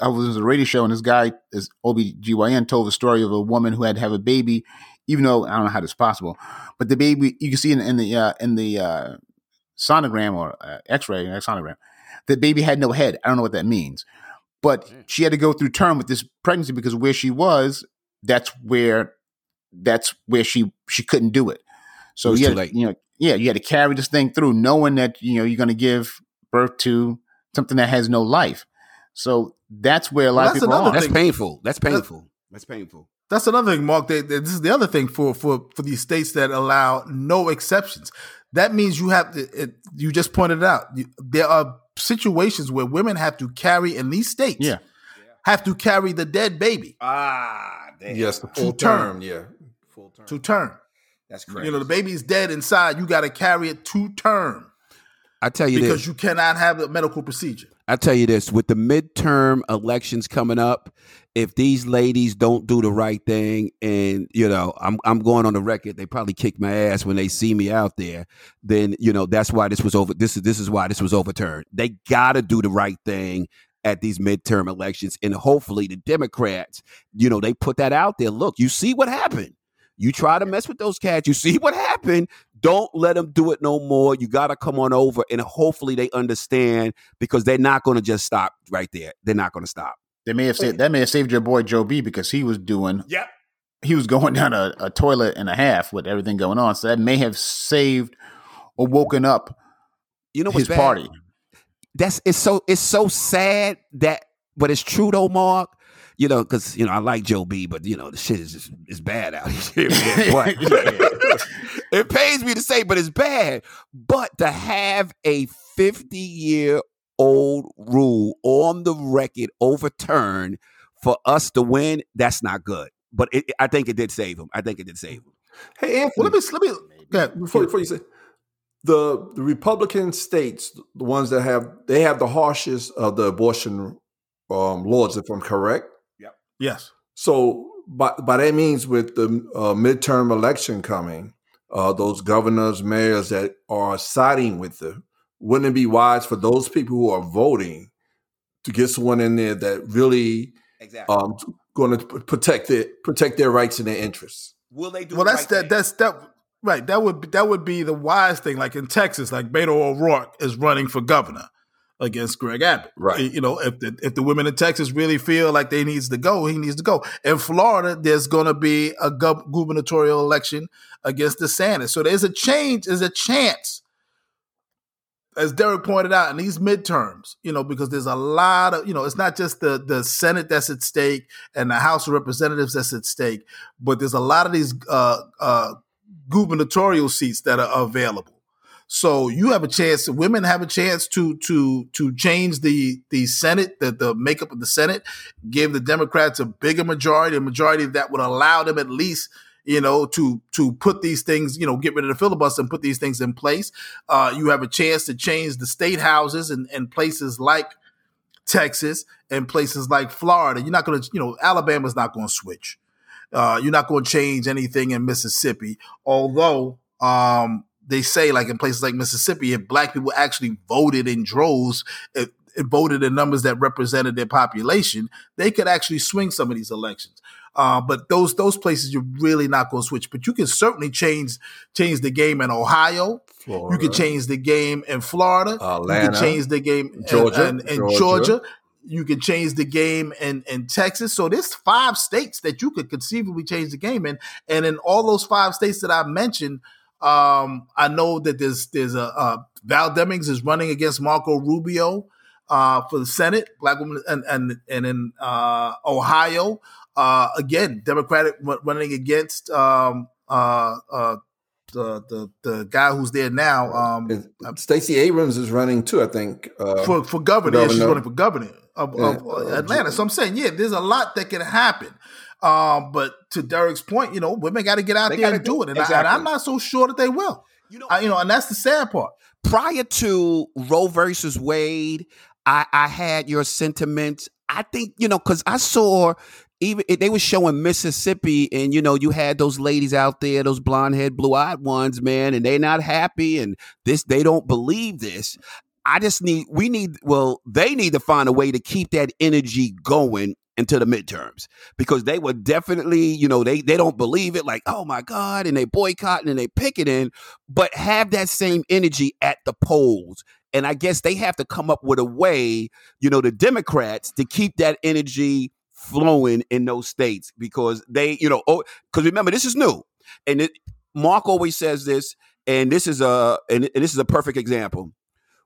I was on a radio show and this guy is OBGYN told the story of a woman who had to have a baby, even though I don't know how this is possible, but the baby you can see in, in the uh, in the uh, sonogram or uh, X-ray sonogram, the baby had no head. I don't know what that means, but she had to go through term with this pregnancy because where she was, that's where that's where she she couldn't do it. So It you had, you know, yeah, you had to carry this thing through, knowing that you know you're going to give birth to something that has no life. So that's where a lot Well, of people another are. That's painful. That's painful. That's painful. That's another thing, Mark. That, that this is the other thing for for for these states that allow no exceptions. That means you have to. It, you just pointed it out. You, there are situations where women have to carry in these states. Yeah. have to carry the dead baby Ah, damn. Yes, the full To term. term. Yeah, full term. to term. That's crazy. You know, the baby's dead inside. You got to carry it to term I tell you because this. you cannot have the medical procedure. I tell you this: with the midterm elections coming up, if these ladies don't do the right thing, and you know, I'm I'm going on the record, they probably kick my ass when they see me out there. Then you know that's why this was over. This is this is why this was overturned. They got to do the right thing at these midterm elections, and hopefully the Democrats, you know, they put that out there. Look, you see what happened. You try to mess with those cats, you see what happened. Don't let them do it no more. You got to come on over, and hopefully they understand because they're not going to just stop right there. They're not going to stop. They may have saved that may have saved your boy Joe B because he was doing Yep. he was going down a, a toilet and a half with everything going on. So that may have saved or woken up You know his bad? party. That's it's so it's so sad that, but it's true though, Mark. You know, because you know I like Joe B, but you know the shit is just is bad out here. But it pains me to say, but it's bad. But to have a fifty year old rule on the record overturned for us to win, that's not good. But it, I think it did save him. I think it did save him. Hey, Anthony. Let me let me. Yeah, before, before you say the the Republican states, the ones that have they have the harshest of the abortion um, laws, if I'm correct. Yes. So by by that means, with the uh, midterm election coming, uh, those governors, mayors that are siding with the, wouldn't it be wise for those people who are voting to get someone in there that really Exactly. um, going to protect their protect their rights and their interests? Will they do? Well, the that's right that. thing? That's that. Right. That would be, that would be the wise thing. Like in Texas, like Beto O'Rourke is running for governor against Greg Abbott. Right. You know, if the if the women in Texas really feel like they needs to go, he needs to go. In Florida, there's going to be a gubernatorial election against DeSantis. So there's a change. There's a chance, as Derek pointed out, in these midterms. You know, because there's a lot of you know, it's not just the the Senate that's at stake and the House of Representatives that's at stake, but there's a lot of these uh, uh, gubernatorial seats that are available. So you have a chance. Women have a chance to to to change the the Senate, the the makeup of the Senate, give the Democrats a bigger majority, a majority that would allow them at least you know to to put these things you know get rid of the filibuster and put these things in place. Uh, you have a chance to change the state houses and and places like Texas and places like Florida. You're not going to you know Alabama's not going to switch. Uh, you're not going to change anything in Mississippi, although um, they say, like in places like Mississippi, if black people actually voted in droves, it, if voted in numbers that represented their population, they could actually swing some of these elections. Uh, but those those places you're really not going to switch. But you can certainly change change the game in Ohio. Florida. You can change the game in Florida. You can change the game in- Georgia, in, in Georgia. Georgia. You can change the game in, in Texas. So there's five states that you could conceivably change the game in. And in all those five states that I mentioned, um, I know that there's there's a uh, Val Demings is running against Marco Rubio uh, for the Senate, black woman, and and and in uh, Ohio, uh, again, Democratic running against um, uh, uh, the the the guy who's there now um, Stacey Abrams is running too, I think. Uh, for for governor. Yeah, she's running for governor of, Yeah. of Atlanta. So I'm saying, yeah, there's a lot that can happen. Um, but to Derek's point, you know, women got to get out They there and do do it. and, I, Exactly. and I'm not so sure that they will. You know, I, you know, and that's the sad part. prior to Roe versus Wade, I, I had your sentiments. I think you know because I saw even they were showing Mississippi, and you know you had those ladies out there, those blonde head, blue eyed ones, man, and they're not happy, and this they don't believe this. I just need we need well they need to find a way to keep that energy going into the midterms because they were definitely you know they they don't believe it like oh my god and they boycotting and they picketing but have that same energy at the polls. And I guess they have to come up with a way, you know, the Democrats to keep that energy flowing in those states because they, you know, oh, because remember this is new, and it, Mark always says this, and this is a and, and this is a perfect example.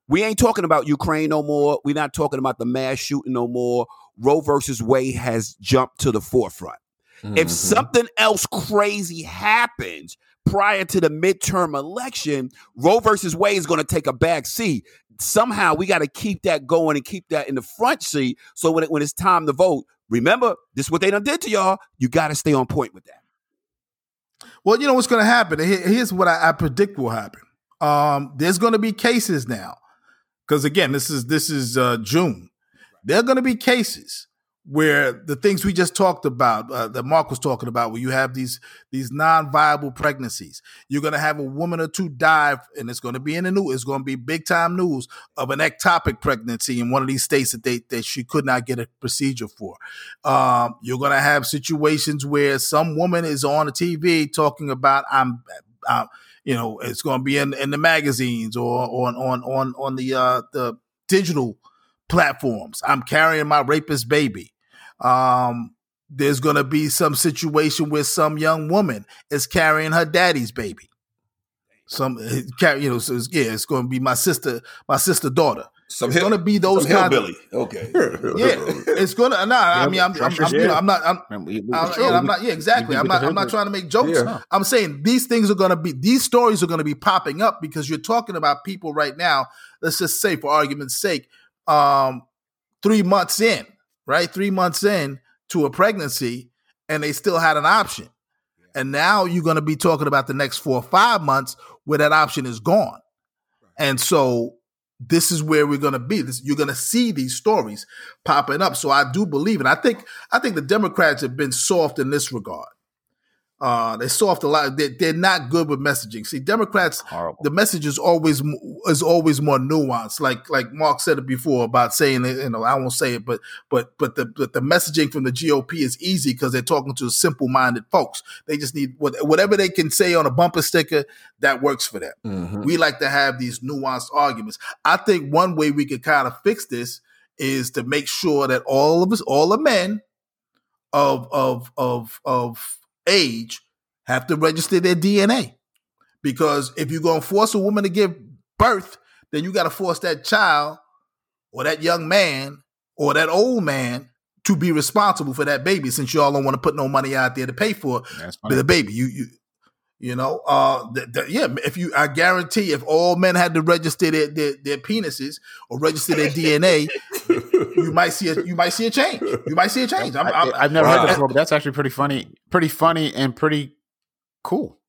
We ain't talking about Ukraine no more. We're not talking about the mass shooting no more. Roe versus Wade has jumped to the forefront. If mhm. something else crazy happens prior to the midterm election, Roe versus Wade is going to take a back seat. Somehow we got to keep that going and keep that in the front seat. So when it, when it's time to vote, remember this is what they done did to y'all. You got to stay on point with that. Well, you know what's going to happen. Here's what I, I predict will happen. Um, there's going to be cases now, because again, this is this is uh, June. There are going to be cases where the things we just talked about, uh, that Mark was talking about, where you have these these non-viable pregnancies. You're going to have a woman or two die, and it's going to be in the news. It's going to be big time news of an ectopic pregnancy in one of these states that they that she could not get a procedure for. Um, you're going to have situations where some woman is on the TV talking about I'm, i you know, it's going to be in, in the magazines or on on on on the uh, the digital platforms. I'm carrying my rapist baby. Um, there's going to be some situation where some young woman is carrying her daddy's baby. Some eh, you know, so it's, yeah, it's going to be my sister, my sister daughter. some It's going to be those some kind of hillbilly. Okay. yeah. It's going to. Nah, I mean, I'm, I'm, I'm, you know, I'm not. I'm, Man, we- we- I'm, yeah, I'm not. Yeah, exactly. I'm not. I'm not trying to make jokes. Yeah. I'm saying these things are going to be. These stories are going to be popping up because you're talking about people right now. Let's just say, for argument's sake, um, three months in, right? Three months in to a pregnancy, and they still had an option. And now you're going to be talking about the next four or five months where that option is gone. And so this is where we're going to be. This, you're going to see these stories popping up. So I do believe it. I think I think the Democrats have been soft in this regard. Uh, they're soft a lot. They're, they're not good with messaging. See, Democrats, Horrible. the message is always is always more nuanced. Like like Mark said it before about saying it. You know, I won't say it, but but but the but the messaging from the GOP is easy because they're talking to simple minded folks. They just need what, whatever they can say on a bumper sticker that works for them. Mhm. We like to have these nuanced arguments. I think one way we could kind of fix this is to make sure that all of us, all the men of of of of age have to register their DNA. Because if you're gonna force a woman to give birth, then you gotta force that child or that young man or that old man to be responsible for that baby since y'all don't want to put no money out there to pay for the baby. You you you know, uh, th- th- yeah. If you, I guarantee, if all men had to register their their, their penises or register their DNA, you might see a you might see a change. You might see a change. I'm, I'm, I, have never heard that before, but that's actually pretty funny, pretty funny, and pretty cool.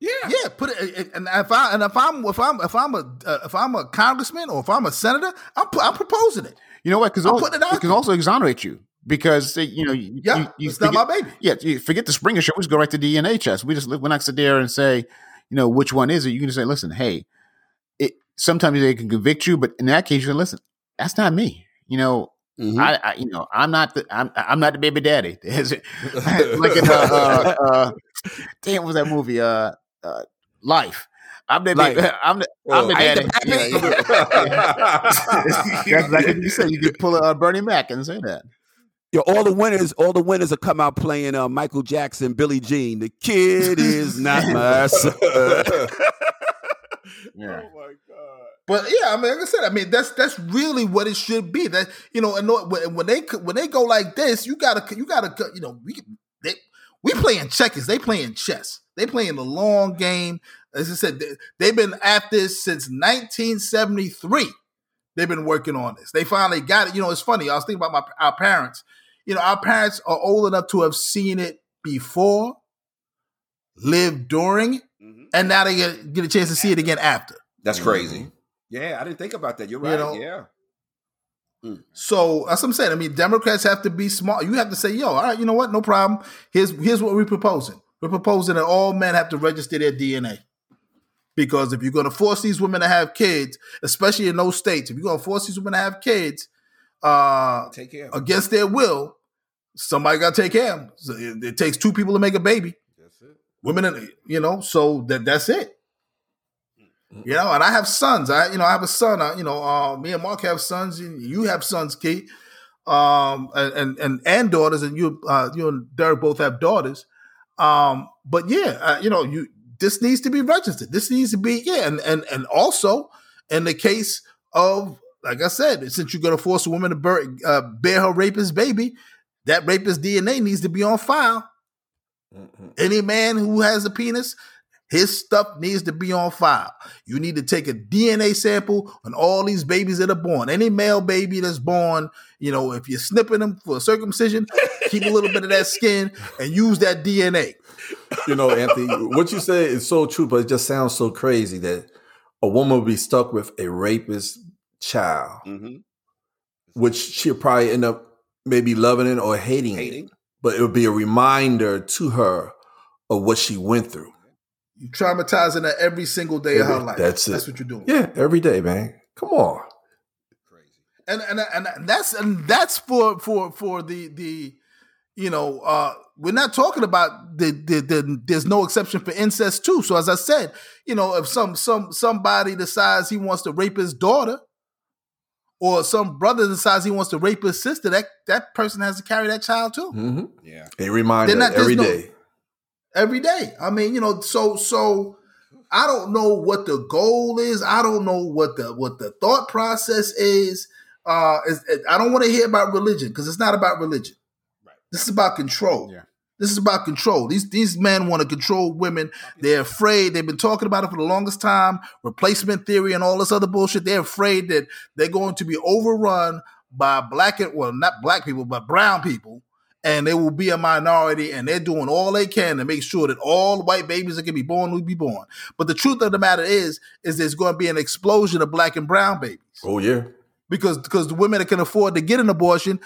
Yeah. yeah, put it. And if I and if I'm if I'm if I'm a uh, if I'm a congressman or if I'm a senator, I'm pu- I'm proposing it. You know what? Because I'm putting it out it can also exonerate you because you know, you, Yeah, you, you it's not my baby. yeah, you forget the Springer show. We just go right to DNA test. We just we're not sit there and say, you know, which one is it? You can just say, listen, hey, it. Sometimes they can convict you, but in that case, you can listen. That's not me. You know, Mhm. I, I, you know, I'm not the, I'm, I'm not the baby daddy. Like in, uh, uh, uh, damn, what was that movie? Uh, uh, Life. I'm the, Life. baby, I'm the, I'm the daddy. the Yeah, yeah. That's like you said. You could pull a uh, Bernie Mac and say that. Yo, all the winners, all the winners will come out playing uh, Michael Jackson, Billie Jean. The kid is not my son. Yeah. Oh but yeah, I mean, like I said, I mean that's that's really what it should be. That you know, and when when they when they go like this, you gotta you gotta you know we they we playing checkers, they playing chess, they playing the long game. As I said, they, they've been at this since 1973. They've been working on this. They finally got it. You know, it's funny. I was thinking about my our parents. You know, our parents are old enough to have seen it before, lived during, and now they get, get a chance to see it again after. That's crazy. Yeah, I didn't think about that. You're You right. know, yeah. So that's what I'm saying. I mean, Democrats have to be smart. You have to say, "Yo, all right, you know what? No problem. Here's here's what we're proposing. We're proposing that all men have to register their DNA, because if you're going to force these women to have kids, especially in those states, if you're going to force these women to have kids uh, Take care. against their will, somebody got to take care of them. So it, it takes two people to make a baby. Women, and you know, so that that's it. You know, and I have sons. I, you know, I have a son. Uh, you know, uh, me and Mark have sons. and You have sons, Kate, um, and and and, and daughters, and you, uh, you and Derek both have daughters. Um, but yeah, uh, you know, you this needs to be registered. This needs to be yeah, and and and also in the case of like I said, since you're going to force a woman to bear, uh, bear her rapist baby, that rapist DNA needs to be on file. Mm-mm. Any man who has a penis, his stuff needs to be on file. You need to take a DNA sample on all these babies that are born. Any male baby that's born, you know, if you're snipping them for circumcision, keep a little bit of that skin and use that DNA. You know, Anthony, what you say is so true, but it just sounds so crazy that a woman would be stuck with a rapist child, Mhm. which she'll probably end up maybe loving it or hating, it. But it would be a reminder to her of what she went through. You traumatizing her every single day of her life. that's it. That's what you're doing. Yeah, every day, man. Come on. Crazy. and and and that's and that's for for for the the you know uh we're not talking about the, the the there's no exception for incest too so as i said you know if some some somebody decides he wants to rape his daughter or some brother decides he wants to rape his sister that that person has to carry that child too hmm Yeah. A reminder They're not- there's every no- day. every day. I mean, you know, so so I don't know what the goal is. I don't know what the what the thought process is. Uh, is, I don't want to hear about religion because it's not about religion. Right. This is about control. Yeah. This is about control. These these men want to control women. They're afraid. They've been talking about it for the longest time. Replacement theory and all this other bullshit. They're afraid that they're going to be overrun by black and well, not black people, but brown people and they will be a minority and they're doing all they can to make sure that all white babies that can be born will be born. But the truth of the matter is, is there's going to be an explosion of black and brown babies Oh yeah. because because the women that can afford to get an abortion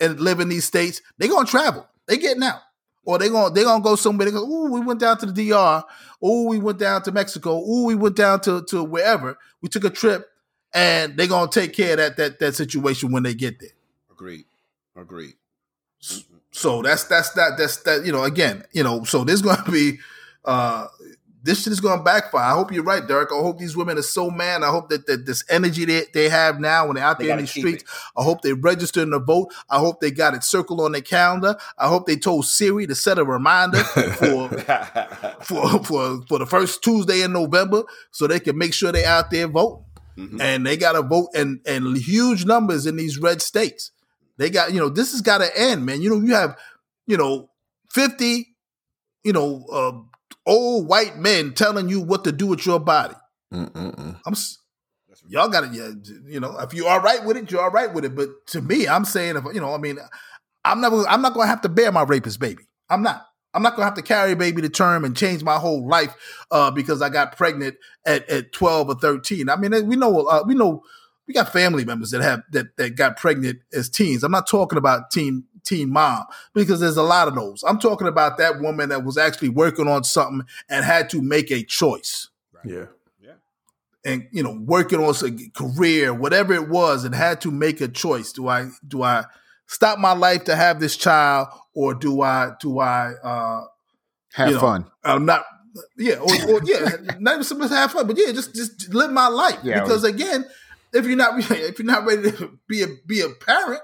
and live in these states, they're gonna travel. They're getting out. Or they gonna they gonna go somewhere. They go, ooh, we went down to the DR. Ooh, we went down to Mexico. Ooh, we went down to, to wherever. We took a trip, and they're gonna take care of that that that situation when they get there. Agreed. Agreed. So that's that's that that's that you know again you know so there's going to be uh this shit is going to backfire. I hope you're right, Derek. I hope these women are so man. I hope that, that this energy they, they have now when they're out They there in the streets. I hope they registered in the vote. I hope they got it circled on their calendar. I hope they told Siri to set a reminder for for for for the first Tuesday in November so they can make sure they're out there voting. Mhm. And they got to vote and and huge numbers in these red states. They got you know this has got to end, man. You know you have you know fifty you know uh, old white men telling you what to do with your body. Mm-mm-mm. I'm y'all got to yeah, you know if you are right with it, you're all right with it. But to me, I'm saying if you know I mean I'm never I'm not going to have to bear my rapist baby. I'm not. I'm not gonna have to carry a baby to term and change my whole life uh, because I got pregnant at, at 12 or 13. I mean, we know uh, we know we got family members that have that that got pregnant as teens. I'm not talking about teen teen mom because there's a lot of those. I'm talking about that woman that was actually working on something and had to make a choice Yeah. Yeah. And you know working on a career whatever it was and had to make a choice do i do i stop my life to have this child or do i do i uh Have you know, fun. i'm not yeah or, or yeah not even supposed to have fun but yeah just just live my life Yeah. because again if you're not if you're not ready to be a be a parent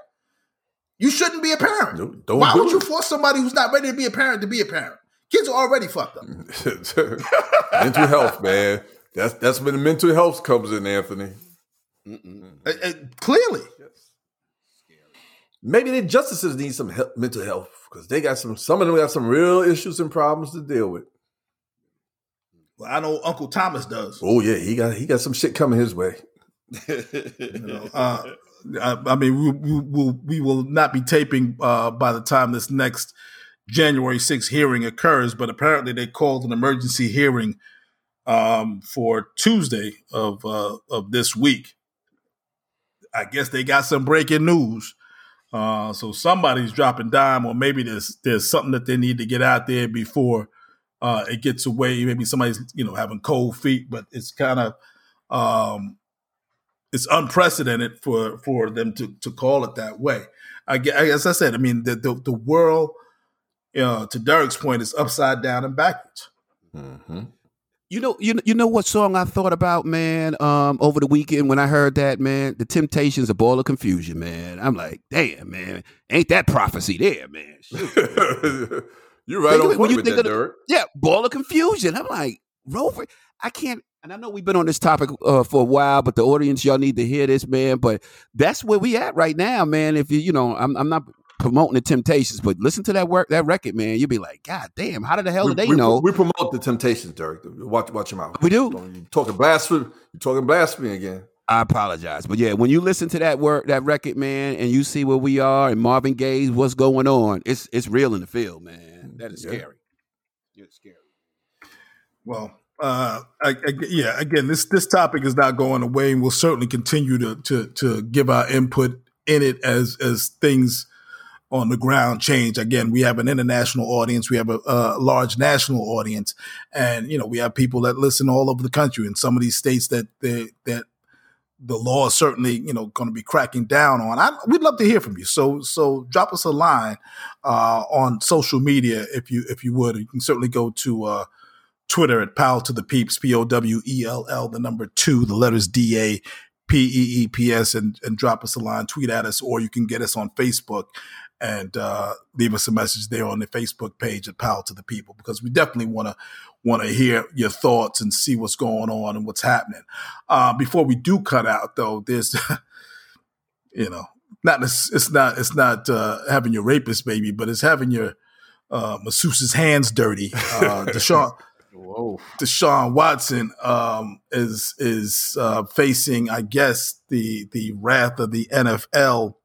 you shouldn't be a parent don't why would you force somebody who's not ready to be a parent to be a parent kids are already fucked up mental health, man. That's that's when the mental health comes in, Anthony. Uh, uh, clearly Maybe the justices need some help, mental health because they got some. Some of them got some real issues and problems to deal with. well, i know uncle thomas does Oh yeah, he got he got some shit coming his way. You know, uh, I, I mean, we, we will we will not be taping uh, by the time this next January 6th hearing occurs, but apparently they called an emergency hearing um, for Tuesday of uh, of this week. I guess they got some breaking news. Uh, so somebody's dropping dime, or maybe there's there's something that they need to get out there before uh, it gets away. Maybe somebody's you know having cold feet, but it's kind of um, it's unprecedented for for them to to call it that way. I gue- as I said, I mean the the, the world, uh, to Derek's point, is upside down and backwards. Mm-hmm. You know, you you know what song I thought about, man, um, over the weekend when I heard that, man? The Temptations, a ball of confusion, man. I'm like, damn, man, ain't that prophecy there, man? You're right Think on it, when point you with think that, of the- Derek. yeah, ball of confusion. I'm like, Rover, I can't. And I know we've been on this topic uh, for a while, but the audience, y'all need to hear this, man. But that's where we at right now, man. If you, you know, I'm, I'm not promoting the Temptations, but listen to that work, that record, man. You'll be like, God damn, how did the hell we, did they we- know? We promote the temptations, Derek. Watch, watch your mouth. We do. You talking blasphemy? You talking blasphemy again? I apologize, but yeah, when you listen to that work, that record, man, and you see where we are and Marvin Gaye's what's going on, it's it's real in the field, man. That is Yeah. scary. It's scary. Well, uh, I, I, yeah, again, this this topic is not going away, and we'll certainly continue to to to give our input in it as as things on the ground change. Again, we have an international audience, we have a, a large national audience, and you know we have people that listen all over the country. In some of these states that they, that the law is certainly you know going to be cracking down on. I, we'd love to hear from you. So so drop us a line uh, on social media if you if you would. You can certainly go to. Uh, Twitter at Powell to the Peeps, P O W E L L, the number two, the letters D A P E E P S, and and drop us a line, tweet at us, or you can get us on Facebook and uh, leave us a message there on the Facebook page at Powell to the People because we definitely want to want to hear your thoughts and see what's going on and what's happening. Uh, before we do cut out, though, there's you know not it's it's not it's not uh, having your rapist baby, but it's having your uh, masseuse's hands dirty. Uh, Deshaun. Whoa. Deshaun Watson um, is is uh, facing, I guess, the the wrath of the NFL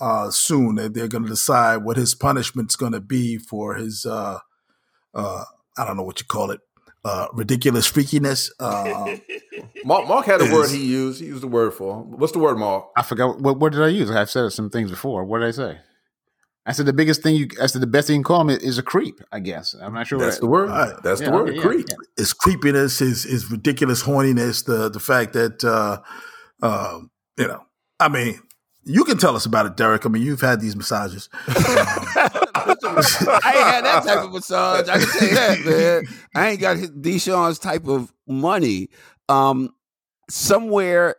uh, soon. They're, they're going to decide what his punishment's going to be for his, uh, uh, I don't know what you call it, uh, ridiculous freakiness. Uh, Mark, Mark had a word he used. He used the word for. What's the word, Mark? I forgot what what did I use? I've said some things before. What did I say? I said the biggest thing you I said the best thing you can call him is a creep, I guess. I'm not sure That's what the word. Right. That's Yeah, the word. okay, yeah, Creep. yeah. his creepiness, his his ridiculous horniness, the the fact that uh, uh, you know, I mean, you can tell us about it, Derek. I mean, you've had these massages. I ain't had that type of massage. I can tell you that, man. I ain't got his- Deshaun's type of money. Um, somewhere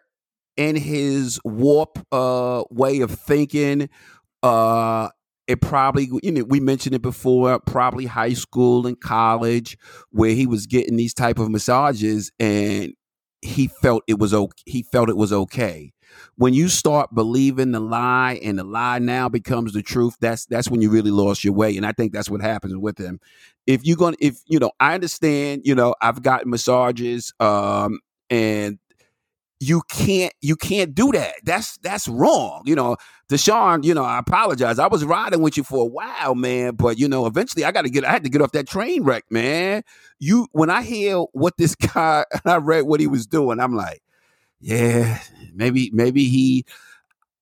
in his warp uh, way of thinking, uh, it probably you know we mentioned it before. Probably high school and college, where he was getting these type of massages, and he felt it was okay. He felt it was okay when you start believing the lie and the lie now becomes the truth that's that's when you really lost your way and i think that's what happens with him if you're gonna if you know i understand you know i've gotten massages um and you can't you can't do that. That's that's wrong you know. Deshaun you know i apologize. I was riding with you for a while man but you know eventually i gotta get i had to get off that train wreck man. You when i hear what this guy and i read what he was doing i'm like yeah, maybe maybe he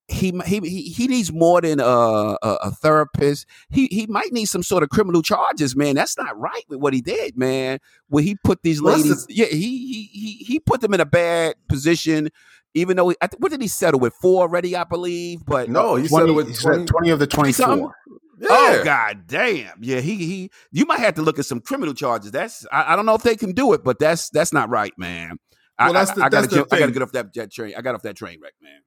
he he he, he needs more than a, a, a therapist. He he might need some sort of criminal charges, man. That's not right with what he did, man. Where he put these that's ladies, yeah, he he he he put them in a bad position. Even though he, I what did he settle with four already? I believe, but No, he 20, said it with 20. 20 of the 24. Yeah. Oh god damn. Yeah, he he you might have to look at some criminal charges. That's I, I don't know if they can do it, but that's that's not right, man. I, Well, that's I- the- I, gotta that's the get, I gotta get off that jet train. I got off that train wreck, man.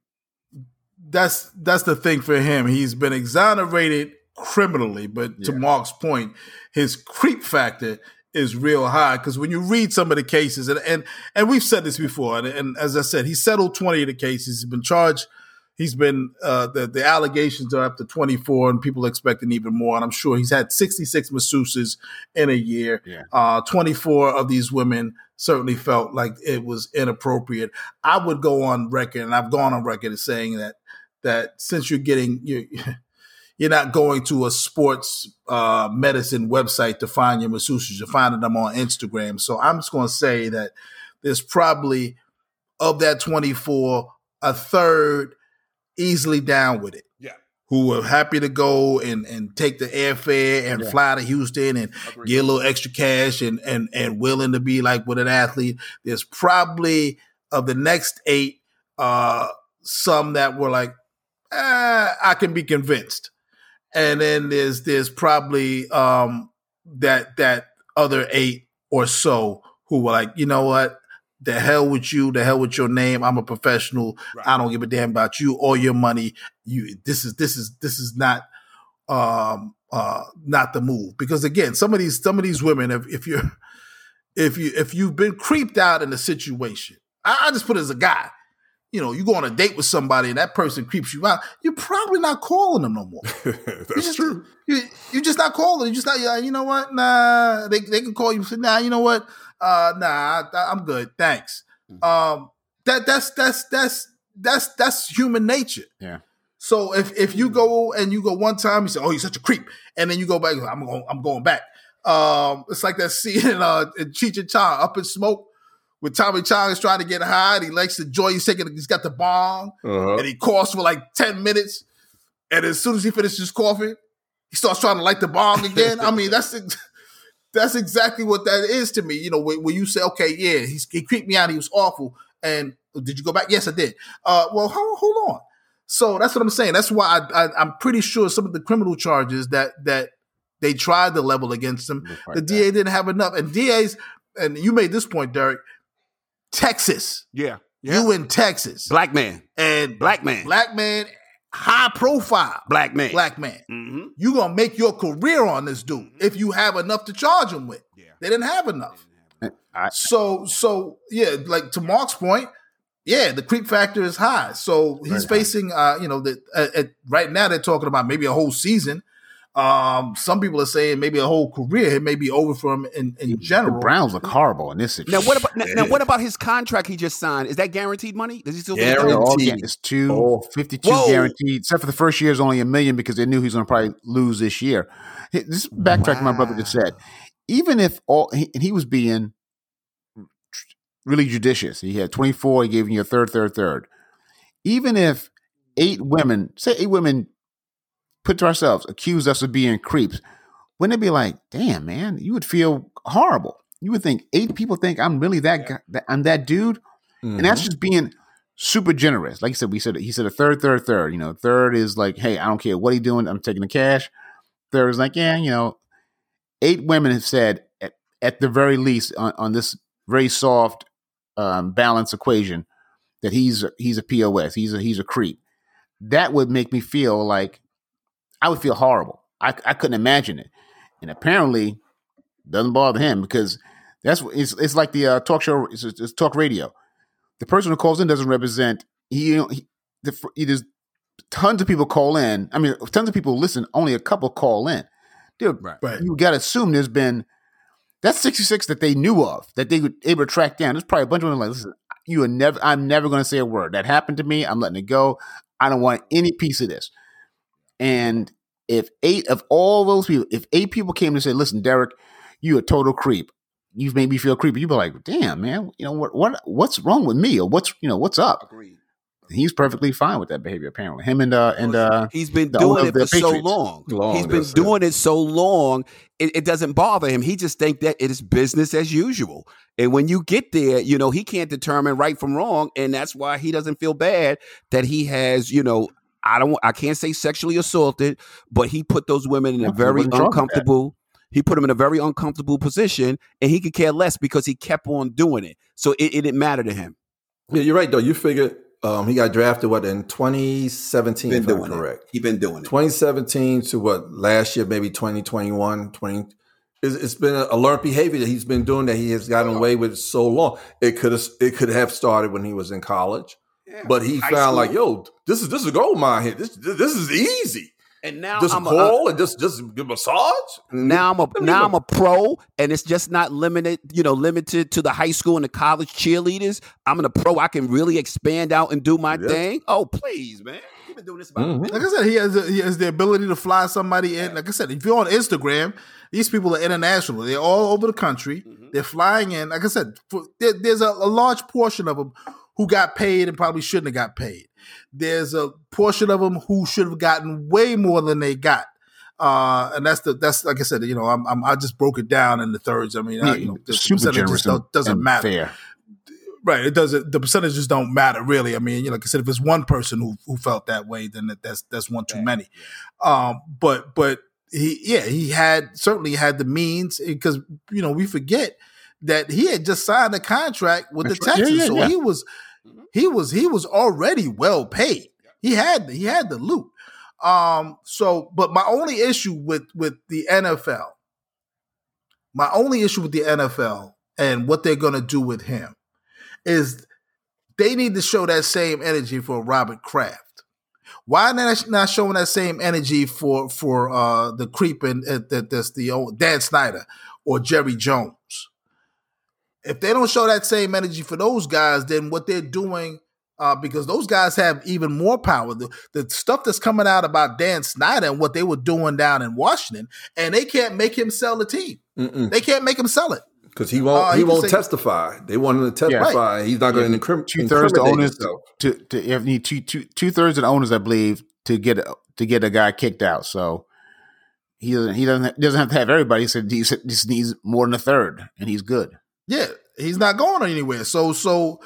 That's that's the thing for him. He's been exonerated criminally, but to Mark's point, his creep factor is real high because when you read some of the cases, and and, and we've said this before, and, and as I said, he settled twenty of the cases. He's been charged. He's been uh, the the allegations are up to twenty four, and people are expecting even more. And I'm sure he's had sixty six masseuses in a year. Yeah. Uh, twenty four of these women certainly felt like it was inappropriate. I would go on record, and I've gone on record as saying that that since you're getting you you're not going to a sports uh, medicine website to find your masseuses. You're finding them on Instagram. So I'm just going to say that there's probably of that 24, a third easily down with it. Yeah. Who are happy to go and, and take the airfare and Yeah. fly to Houston and get a little extra cash and, and, and willing to be like with an athlete. There's probably of the next eight, uh, some that were like, eh, I can be convinced. And then there's there's probably um that that other eight or so who were like, you know what? The hell with you, the hell with your name. I'm a professional. I don't give a damn about you or your money. You this is this is this is not um uh not the move. Because again, some of these some of these women, if if you're if you if you've been creeped out in a situation, I, I just put it as a guy. You know, you go on a date with somebody and that person creeps you out, you're probably not calling them no more. That's You just, true. You, you're just not calling. You just not. yeah, You know what? Nah. They they can call you. and Say, nah. You know what? Uh, nah. I, I'm good. Thanks. Mm-hmm. Um. That that's that's that's that's that's human nature. Yeah. So if if you go and you go one time, you say, "Oh, you're such a creep," and then you go back, I'm going, I'm going back. Um, it's like that scene in, uh, in Cheech and Chong, Up in Smoke, with Tommy Chong is trying to get high. And he likes the joy. He's taking. He's got the bong, Uh-huh. and he coughs for like ten minutes. And as soon as he finishes coughing, he starts trying to light the bong again. I mean, that's that's exactly what that is to me. You know, when, when you say, "Okay, yeah, he's, he creeped me out. He was awful." And did you go back? Yes, I did. Uh, well, hold, hold on. So that's what I'm saying. That's why I, I, I'm pretty sure some of the criminal charges that that they tried to level against him, the that. DA didn't have enough. And DA's, and you made this point, Derek. Texas, Yeah. you in Texas, Black man. and Black man. black man, high profile, Black man. black man. Mm-hmm. You gonna make your career on this dude if you have enough to charge him with. Yeah. They didn't have enough. So so yeah, like to Mark's point, yeah, the creep factor is high. So he's Very high. facing, uh, you know, that uh, uh, right now they're talking about maybe a whole season. Um, some people are saying maybe a whole career. It may be over for him in, in the general. Browns look horrible in this situation. Now what about now, now what about his contract he just signed? Is that guaranteed money? Does he still get Guaranteed. that? all guaranteed. ga- it's two Oh. 52 guaranteed, except for the first year is only a million because they knew he was going to probably lose this year. This backtrack to my brother just said, even if all he, and he was being really judicious, he had 24, he gave you a third, third, third. Even if eight women, say eight women, put to ourselves, accused us of being creeps, wouldn't it be like, damn, man, you would feel horrible. You would think eight people think I'm really that guy, that I'm that dude and that's Mm-hmm. just being super generous. Like I said, we said he said a third, third, third. You know, third is like, hey, I don't care what he doing, I'm taking the cash. Third is like, yeah, you know, eight women have said at, at the very least on, on this very soft um, balance equation that he's he's a pos, he's a he's a creep. That would make me feel like I would feel horrible. I I couldn't imagine it, and apparently doesn't bother him because that's what it's it's like the uh, talk show, it's, it's talk radio. The person who calls in doesn't represent he, you know, he, the, he there's tons of people call in. I mean tons of people listen only a couple call in. Dude Right. Right. you got to assume there's been that's 66 that they knew of that they were able to track down. There's probably a bunch of them like listen you are never i'm never going to say a word. That happened to me. I'm letting it go. I don't want any piece of this and if eight of all those people if eight people came and said listen derek you a total creep you've made me feel creepy. You'd be like, damn, man, you know what what what's wrong with me or what's you know what's up? Agreed. He's perfectly fine with that behavior. Apparently, him and uh and uh He's been doing it for the so long. Long, He's been that's it. doing it so long, it, it doesn't bother him. He just think that it is business as usual. And when you get there, you know he can't determine right from wrong, and that's why he doesn't feel bad that he has, you know, I don't, I can't say sexually assaulted, but he put those women in a very wasn't drunk at that. uncomfortable. He put them in a very uncomfortable position, and he could care less because he kept on doing it. So it, it didn't matter to him. Yeah, you're right though. You figure um, he got drafted what in 2017, Been doing correct. it. He been doing it. 2017 to what last year, maybe 2021, 20. It's, it's been a, a learned behavior that he's been doing that he has gotten away with so long. It could have it could have started when he was in college, Yeah. but he High found like, yo, this is this is a gold mine here. This this is easy. And now Just I'm a, and just just give massage. Now I'm a now. I'm a pro, and it's just not limited, you know, limited to the high school and the college cheerleaders. I'm in a pro. I can really expand out and do my Yeah. thing. Oh, please, man. You've been doing this about Mhm. Like I said, he has the, he has the ability to fly somebody in. Like I said, if you're on Instagram, these people are international. They're all over the country. They're flying in. Like I said, for, there, there's a, a large portion of them who got paid and probably shouldn't have got paid. There's a portion of them who should have gotten way more than they got. Uh, and that's the that's like I said, you know, I'm, I'm I just broke it down in the thirds. I mean, I, you know, the super percentages generous don't- doesn't and matter. fair. Right. It doesn't. The percentages don't matter really. I mean, you know, like I said, if it's one person who who felt that way, then that's that's one too many. Um, but but he yeah he had certainly had the means because you know we forget that he had just signed a contract with the That's right. Yeah, Texans, yeah, so yeah. he was he was he was already well paid. He had he had the loot. Um. So, but my only issue with with the NFL, my only issue with the NFL and what they're going to do with him is they need to show that same energy for Robert Kraft. Why not not showing that same energy for for uh, the creeping uh, that that's the old Dan Snyder or Jerry Jones? If they don't show that same energy for those guys, then what they're doing, uh, because those guys have even more power. The, the stuff that's coming out about Dan Snyder and what they were doing down in Washington, and they can't make him sell the team. Mm-mm. They can't make him sell it. Because he won't, Uh, he, he won't say- testify. They want him to Yeah. testify. He's not going to incrim- Two thirds of the incriminate owners to to you need two two two thirds of the owners, I believe, to get to get a guy kicked out. So he doesn't he doesn't doesn't have to have everybody. He said he just needs more than a third, and he's good. Yeah, he's not going anywhere. So so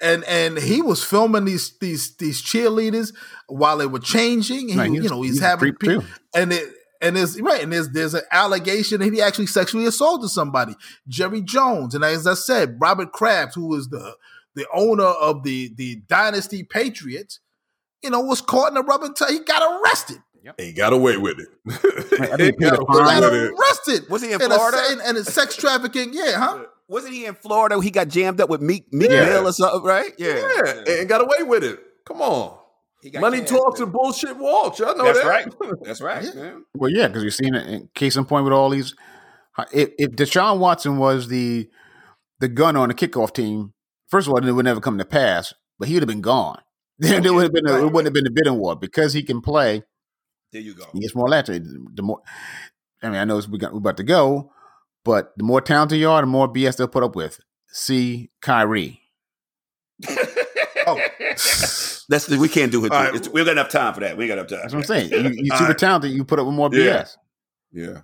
and and he was filming these these these cheerleaders while they were changing. He, Right, he's- you know, he's, he's having creep, too. and it and there's right and there's there's an allegation that he actually sexually assaulted somebody, Jerry Jones, and as I said, Robert Kraft, who was the the owner of the the Dynasty Patriots, you know, was caught in a rubber tie. He got arrested. He got away with it. I he think he paid got a away fine. got with it. arrested. Was he in a- Florida? and, and it's sex trafficking. Yeah, huh? Wasn't he in Florida? He got jammed up with Meek Meek Yeah. Mill or something, right? Yeah. Yeah, and got away with it. Come on. He got Money talks and bullshit walks. Y'all know That's that. right. That's right. Yeah. man. Well, yeah, because you've seen it. In case in point with all these, uh, if, if Deshaun Watson was the the gun on the kickoff team, first of all, it would never come to pass. But he would have been gone. Then there would have been a, it wouldn't have been a bidding war because he can play. There you go. He gets more electric. The more, I mean, I know it's, we got, we're about to go, but the more talented you are, the more BS they'll put up with. See Kyrie. Oh. That's the, we can't do it. All right. It's- we got enough time for that. We got enough time. That's what I'm saying. You, you All super right. talented, you put up with more Yeah. BS. Yeah.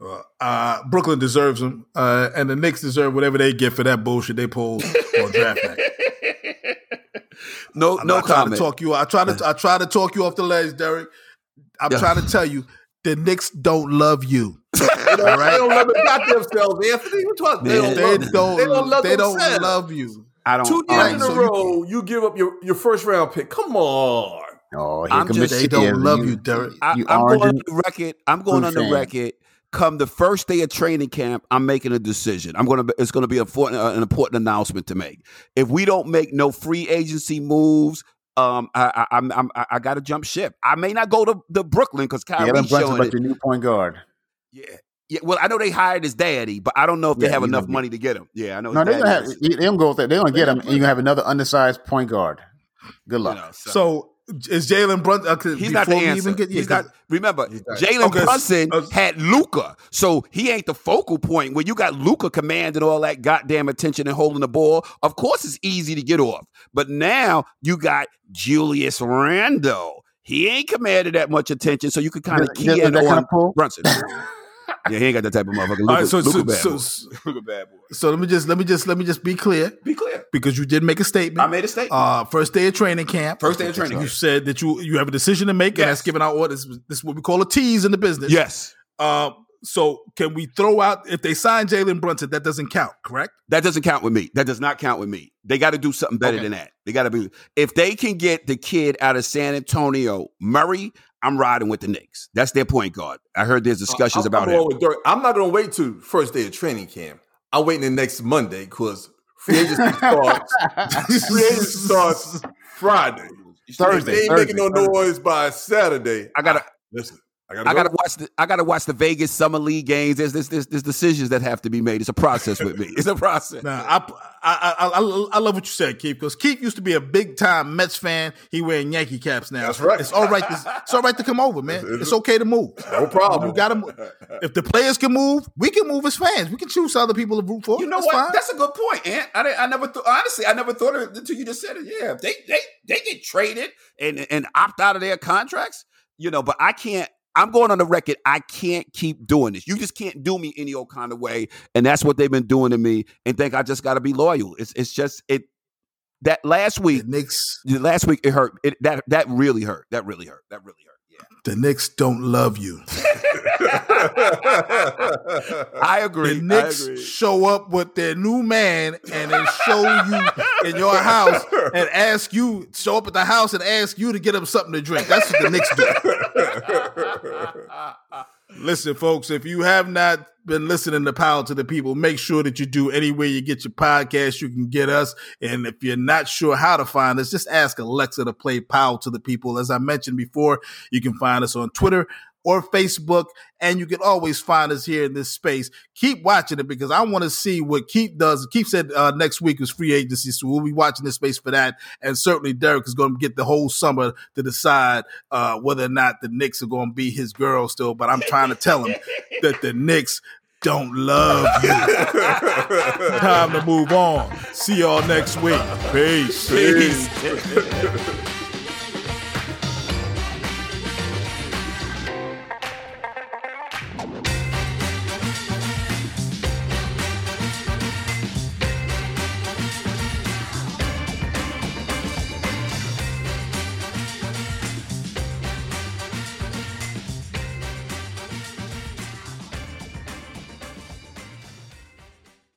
Uh, uh, Brooklyn deserves them, uh, and the Knicks deserve whatever they get for that bullshit they pulled on draft night. No, I'm no not trying to comment. talk you. I try to. I try to talk you off the ledge, Derek. I'm Yeah. trying to tell you, the Knicks don't love you. They All don't, right. they don't love the goddamn themselves, Anthony. What talk? They Man. don't They don't. They don't love They don't love you. I don't. Two years Right, in don't- a so you- row, you, give up your, your first round pick. Come on. Oh, here I'm just- They don't cheers. love you, Derek. I, You I'm going on and the record. I'm going blue on the fan. record. Come the first day of training camp, I'm making a decision. I'm going to. It's going to be a, uh, an important announcement to make. If we don't make no free agency moves, um, I, I, I'm, I'm, I I got to jump ship. I may not go to, to Brooklyn because Yeah, Kyrie's Brunson showing about it. your new point guard. Yeah, yeah. Well, I know they hired his daddy, but I don't know if they Yeah, have enough money to get him. Yeah, I know. No, they're gonna have. They don't go with that. They're gonna get him, and you're gonna have another undersized point guard. Good you luck. know, so- So is Jalen Brunson? Uh, He's not the answer. Even get, he's not. Remember. Jalen Okay, Brunson uh, had Luka, so he ain't the focal point. When you got Luka commanding all that goddamn attention and holding the ball, of course it's easy to get off. But now you got Julius Randle. He ain't commanded that much attention, so you could kind of key in on kind of pull? Brunson. yeah, he ain't got that type of motherfucker. Luka, All right, so Luka so, bad so, boy. so, Look a bad boy. so let me just let me just let me just be clear Be clear. because you did make a statement. I made a statement. uh, first day of training camp. First day of training You said that you you have a decision to make, and that's giving out orders. This is what we call a tease in the business. yes, Uh, so can we throw out if they sign Jalen Brunson? That doesn't count, correct? that doesn't count with me. That does not count with me. They got to do something better Okay. than that. They got to be. If they can get the kid out of San Antonio, Murray, I'm riding with the Knicks. That's their point guard. I heard there's uh, discussions I'm, about I'm him. Dirk. I'm not going to wait to first day of training camp. I'm waiting the next Monday because free agency starts. free agency starts Friday. Thursday. they ain't Thursday, making no Thursday. noise by Saturday, I gotta- listen. I gotta, I gotta watch the I gotta watch the Vegas summer league games. There's there's, there's there's decisions that have to be made. It's a process with me. It's a process. Nah, I, I, I, I, I love what you said, Keith, because Keith used to be a big time Mets fan. He wearing Yankee caps now. That's right. It's all right. To, it's all right to come over, man. It's okay to move. No problem. You got to. move. If the players can move, we can move as fans. We can choose other people to root for. You know That's what? fine. That's a good point, Ant. I, didn't- I never thought. Honestly, I never thought of it until you just said it. Yeah, they they they get traded. and and opt out of their contracts, you know, but I can't I'm going on the record. I can't keep doing this. You just can't do me any old kind of way. And that's what they've been doing to me and think I just gotta be loyal. It's it's just it that last week Knicks. last week it hurt. It that that really hurt. That really hurt. That really hurt. The Knicks don't love you. I agree. The Knicks agree. show up with their new man and they show you in your house and ask you, show up at the house and ask you to get them something to drink. That's what the Knicks do. Listen, folks, if you have not been listening to Power to the People, make sure that you do anywhere you get your podcast, you can get us. And if you're not sure how to find us, just ask Alexa to play Power to the People. As I mentioned before, you can find us on Twitter or Facebook, and you can always find us here in this space. Keep watching it because I want to see what Keith does. Keith said uh, next week is free agency, so we'll be watching this space for that. And certainly Derek is going to get the whole summer to decide uh, whether or not the Knicks are going to be his girl still. But I'm trying to tell him that the Knicks don't love you. Time to move on. See y'all next week. Peace. Peace.